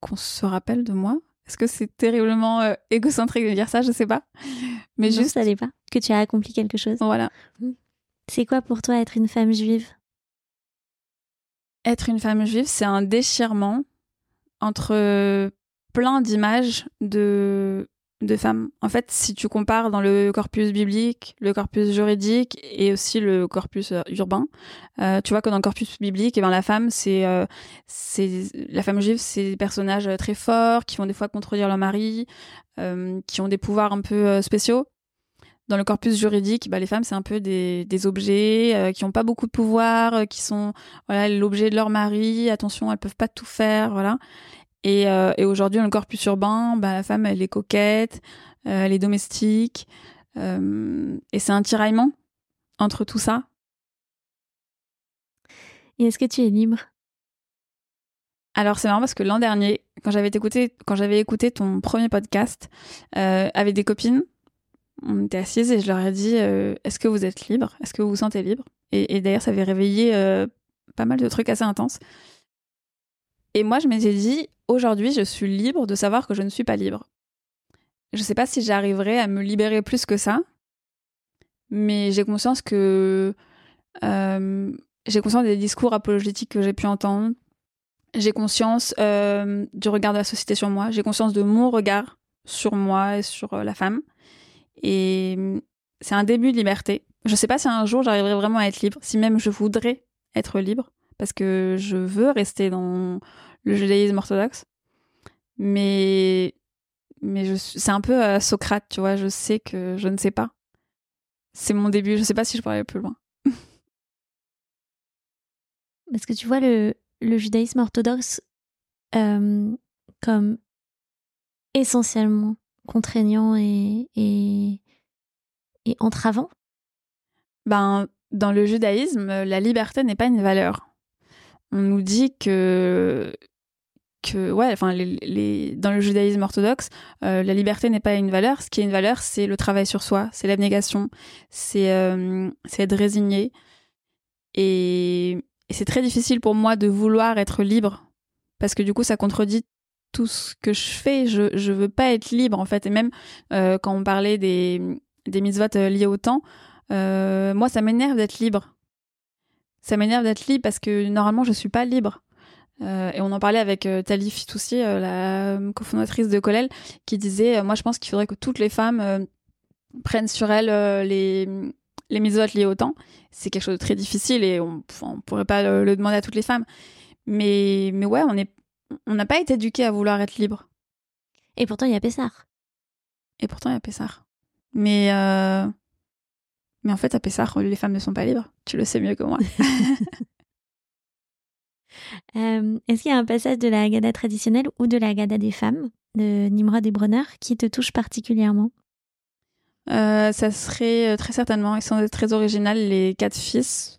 qu'on se rappelle de moi. Est-ce que c'est terriblement égocentrique de dire ça? Je sais pas. Mais juste ça n'est pas que tu as accompli quelque chose. Voilà. Mmh. C'est quoi pour toi être une femme juive? Être une femme juive, c'est un déchirement entre plein d'images de, de femmes. En fait, si tu compares dans le corpus biblique, le corpus juridique et aussi le corpus euh, urbain, euh, tu vois que dans le corpus biblique, eh ben, la femme, c'est euh, c'est la femme juive, c'est des personnages très forts qui vont des fois contredire leur mari, qui ont des pouvoirs un peu spéciaux dans le corpus juridique, bah, les femmes, c'est un peu des, objets qui n'ont pas beaucoup de pouvoir, qui sont voilà l'objet de leur mari. Attention, elles peuvent pas tout faire, voilà. Et, euh, et aujourd'hui, dans le corpus urbain, bah, la femme, elle est coquette, elle est domestique, et c'est un tiraillement entre tout ça. Et est-ce que tu es libre? Alors c'est marrant parce que l'an dernier, quand j'avais écouté, quand j'avais écouté ton premier podcast avec des copines, on était assises et je leur ai dit euh, Est-ce que vous êtes libre? Est-ce que vous vous sentez libre? Et, d'ailleurs, ça avait réveillé euh, pas mal de trucs assez intenses. Et moi, je m'étais dit Aujourd'hui, je suis libre de savoir que je ne suis pas libre. Je ne sais pas si j'arriverai à me libérer plus que ça, mais j'ai conscience que. Euh, j'ai conscience des discours apologétiques que j'ai pu entendre. J'ai conscience du regard de la société sur moi. J'ai conscience de mon regard sur moi et sur la femme. Et mm, c'est un début de liberté. Je sais pas si un jour j'arriverai vraiment à être libre, si même je voudrais être libre, parce que je veux rester dans le judaïsme orthodoxe. Mais, mais c'est un peu euh, Socrate, tu vois, je sais que je ne sais pas. C'est mon début, je sais pas si je pourrais aller plus loin. Parce que tu vois le, le judaïsme orthodoxe euh, comme essentiellement contraignant et, et, et entravant ben, Dans le judaïsme, la liberté n'est pas une valeur. On nous dit que, que ouais, enfin, les, dans le judaïsme orthodoxe, euh, la liberté n'est pas une valeur. Ce qui est une valeur, c'est le travail sur soi, c'est l'abnégation, c'est euh, être résigné. Et, c'est très difficile pour moi de vouloir être libre parce que du coup, ça contredit tout ce que je fais, je je veux pas être libre en fait. Et même euh, quand on parlait des des mitzvot euh, liés au temps, moi ça m'énerve d'être libre. Ça m'énerve d'être libre parce que normalement je suis pas libre. Et on en parlait avec Tali Fitoussi, la cofondatrice de Colel, qui disait moi je pense qu'il faudrait que toutes les femmes prennent sur elles les les mitzvot liés au temps. C'est quelque chose de très difficile et on, on pourrait pas le, le, demander à toutes les femmes. Mais mais ouais, on n'a pas été éduqué à vouloir être libre. Et pourtant, il y a Pessar. Et pourtant, il y a Pessar. Mais, euh... mais en fait, à Pessar, les femmes ne sont pas libres. Tu le sais mieux que moi. euh, Est-ce qu'il y a un passage de la Haggadah traditionnelle ou de la Haggadah des femmes, de Nimrod et Bronner, qui te touche particulièrement? Euh, Ça serait euh, très certainement, et sans être très original, les quatre fils.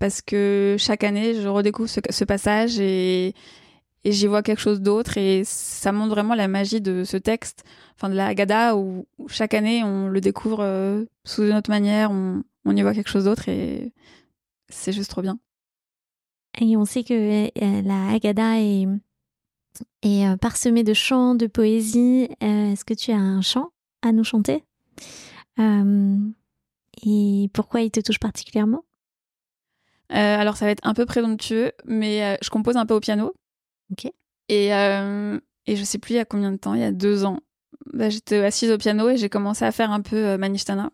Parce que chaque année, je redécouvre ce, passage et, j'y vois quelque chose d'autre et ça montre vraiment la magie de ce texte, enfin de la Haggadah où, chaque année on le découvre sous une autre manière, on y voit quelque chose d'autre et c'est juste trop bien. Et on sait que euh, la Haggadah est, est euh, parsemée de chants, de poésie. Est-ce que tu as un chant à nous chanter? Et pourquoi il te touche particulièrement? Alors ça va être un peu présomptueux, mais je compose un peu au piano. Ok. Et, euh, et je sais plus il y a combien de temps, il y a deux ans, bah, j'étais assise au piano et j'ai commencé à faire un peu euh, Manishtana.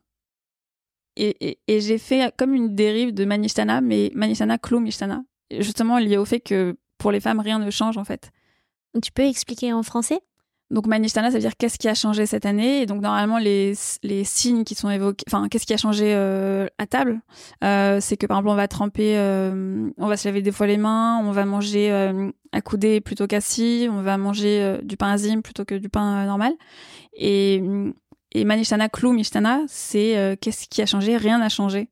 Et, et, j'ai fait comme une dérive de Manishtana, mais Manishtana Klum Mishtana. Justement lié au fait que pour les femmes, rien ne change en fait. Tu peux expliquer en français? Donc Manishtana, ça veut dire qu'est-ce qui a changé cette année? Et donc normalement les, les signes qui sont évoqués, enfin qu'est-ce qui a changé euh, à table, euh, c'est que par exemple on va tremper, euh, on va se laver des fois les mains, on va manger accoudé plutôt qu'assis, on va manger du pain azim plutôt que du pain normal. Et, et Manishtana, Klou Mishtana, c'est qu'est-ce qui a changé? Rien n'a changé.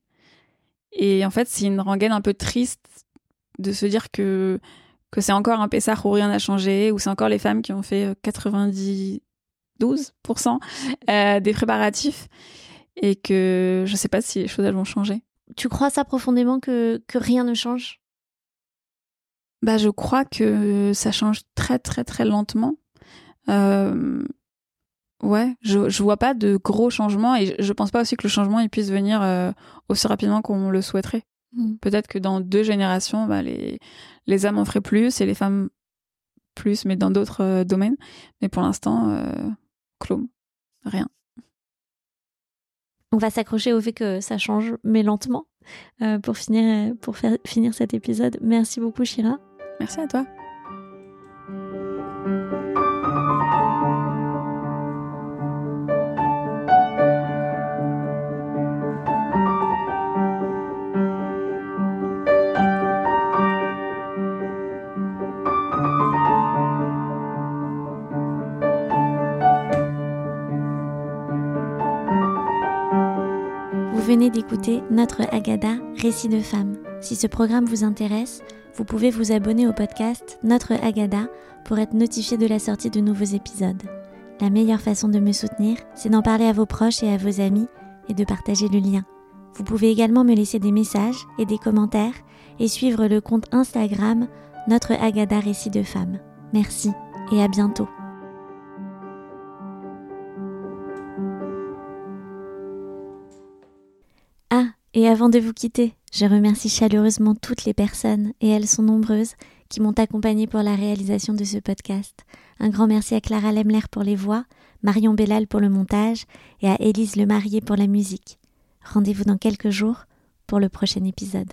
Et en fait c'est une rengaine un peu triste de se dire que que c'est encore un Pessah où rien n'a changé, où c'est encore les femmes qui ont fait 92% euh, des préparatifs, et que je sais pas si les choses elles vont changer. Tu crois ça profondément que, que rien ne change? Bah, je crois que ça change très très très lentement. Euh, ouais, je, je vois pas de gros changements et je, je pense pas aussi que le changement il puisse venir euh, aussi rapidement qu'on le souhaiterait. Mm. Peut-être que dans deux générations, bah, les, les hommes en feraient plus et les femmes plus, mais dans d'autres euh, domaines. Mais pour l'instant, euh, clôme, rien. On va s'accrocher au fait que ça change, mais lentement, euh, pour, finir, pour faire, finir cet épisode. Merci beaucoup, Shira. Merci à toi. D'écouter notre Agada, Récit de femmes. Si ce programme vous intéresse, vous pouvez vous abonner au podcast Notre Agada pour être notifié de la sortie de nouveaux épisodes. La meilleure façon de me soutenir, c'est d'en parler à vos proches et à vos amis et de partager le lien. Vous pouvez également me laisser des messages et des commentaires et suivre le compte Instagram Notre Agada Récit de femmes. Merci et à bientôt. Et avant de vous quitter, je remercie chaleureusement toutes les personnes, et elles sont nombreuses, qui m'ont accompagnée pour la réalisation de ce podcast. Un grand merci à Clara Lemler pour les voix, Marion Bellal pour le montage et à Élise Lemarié pour la musique. Rendez-vous dans quelques jours pour le prochain épisode.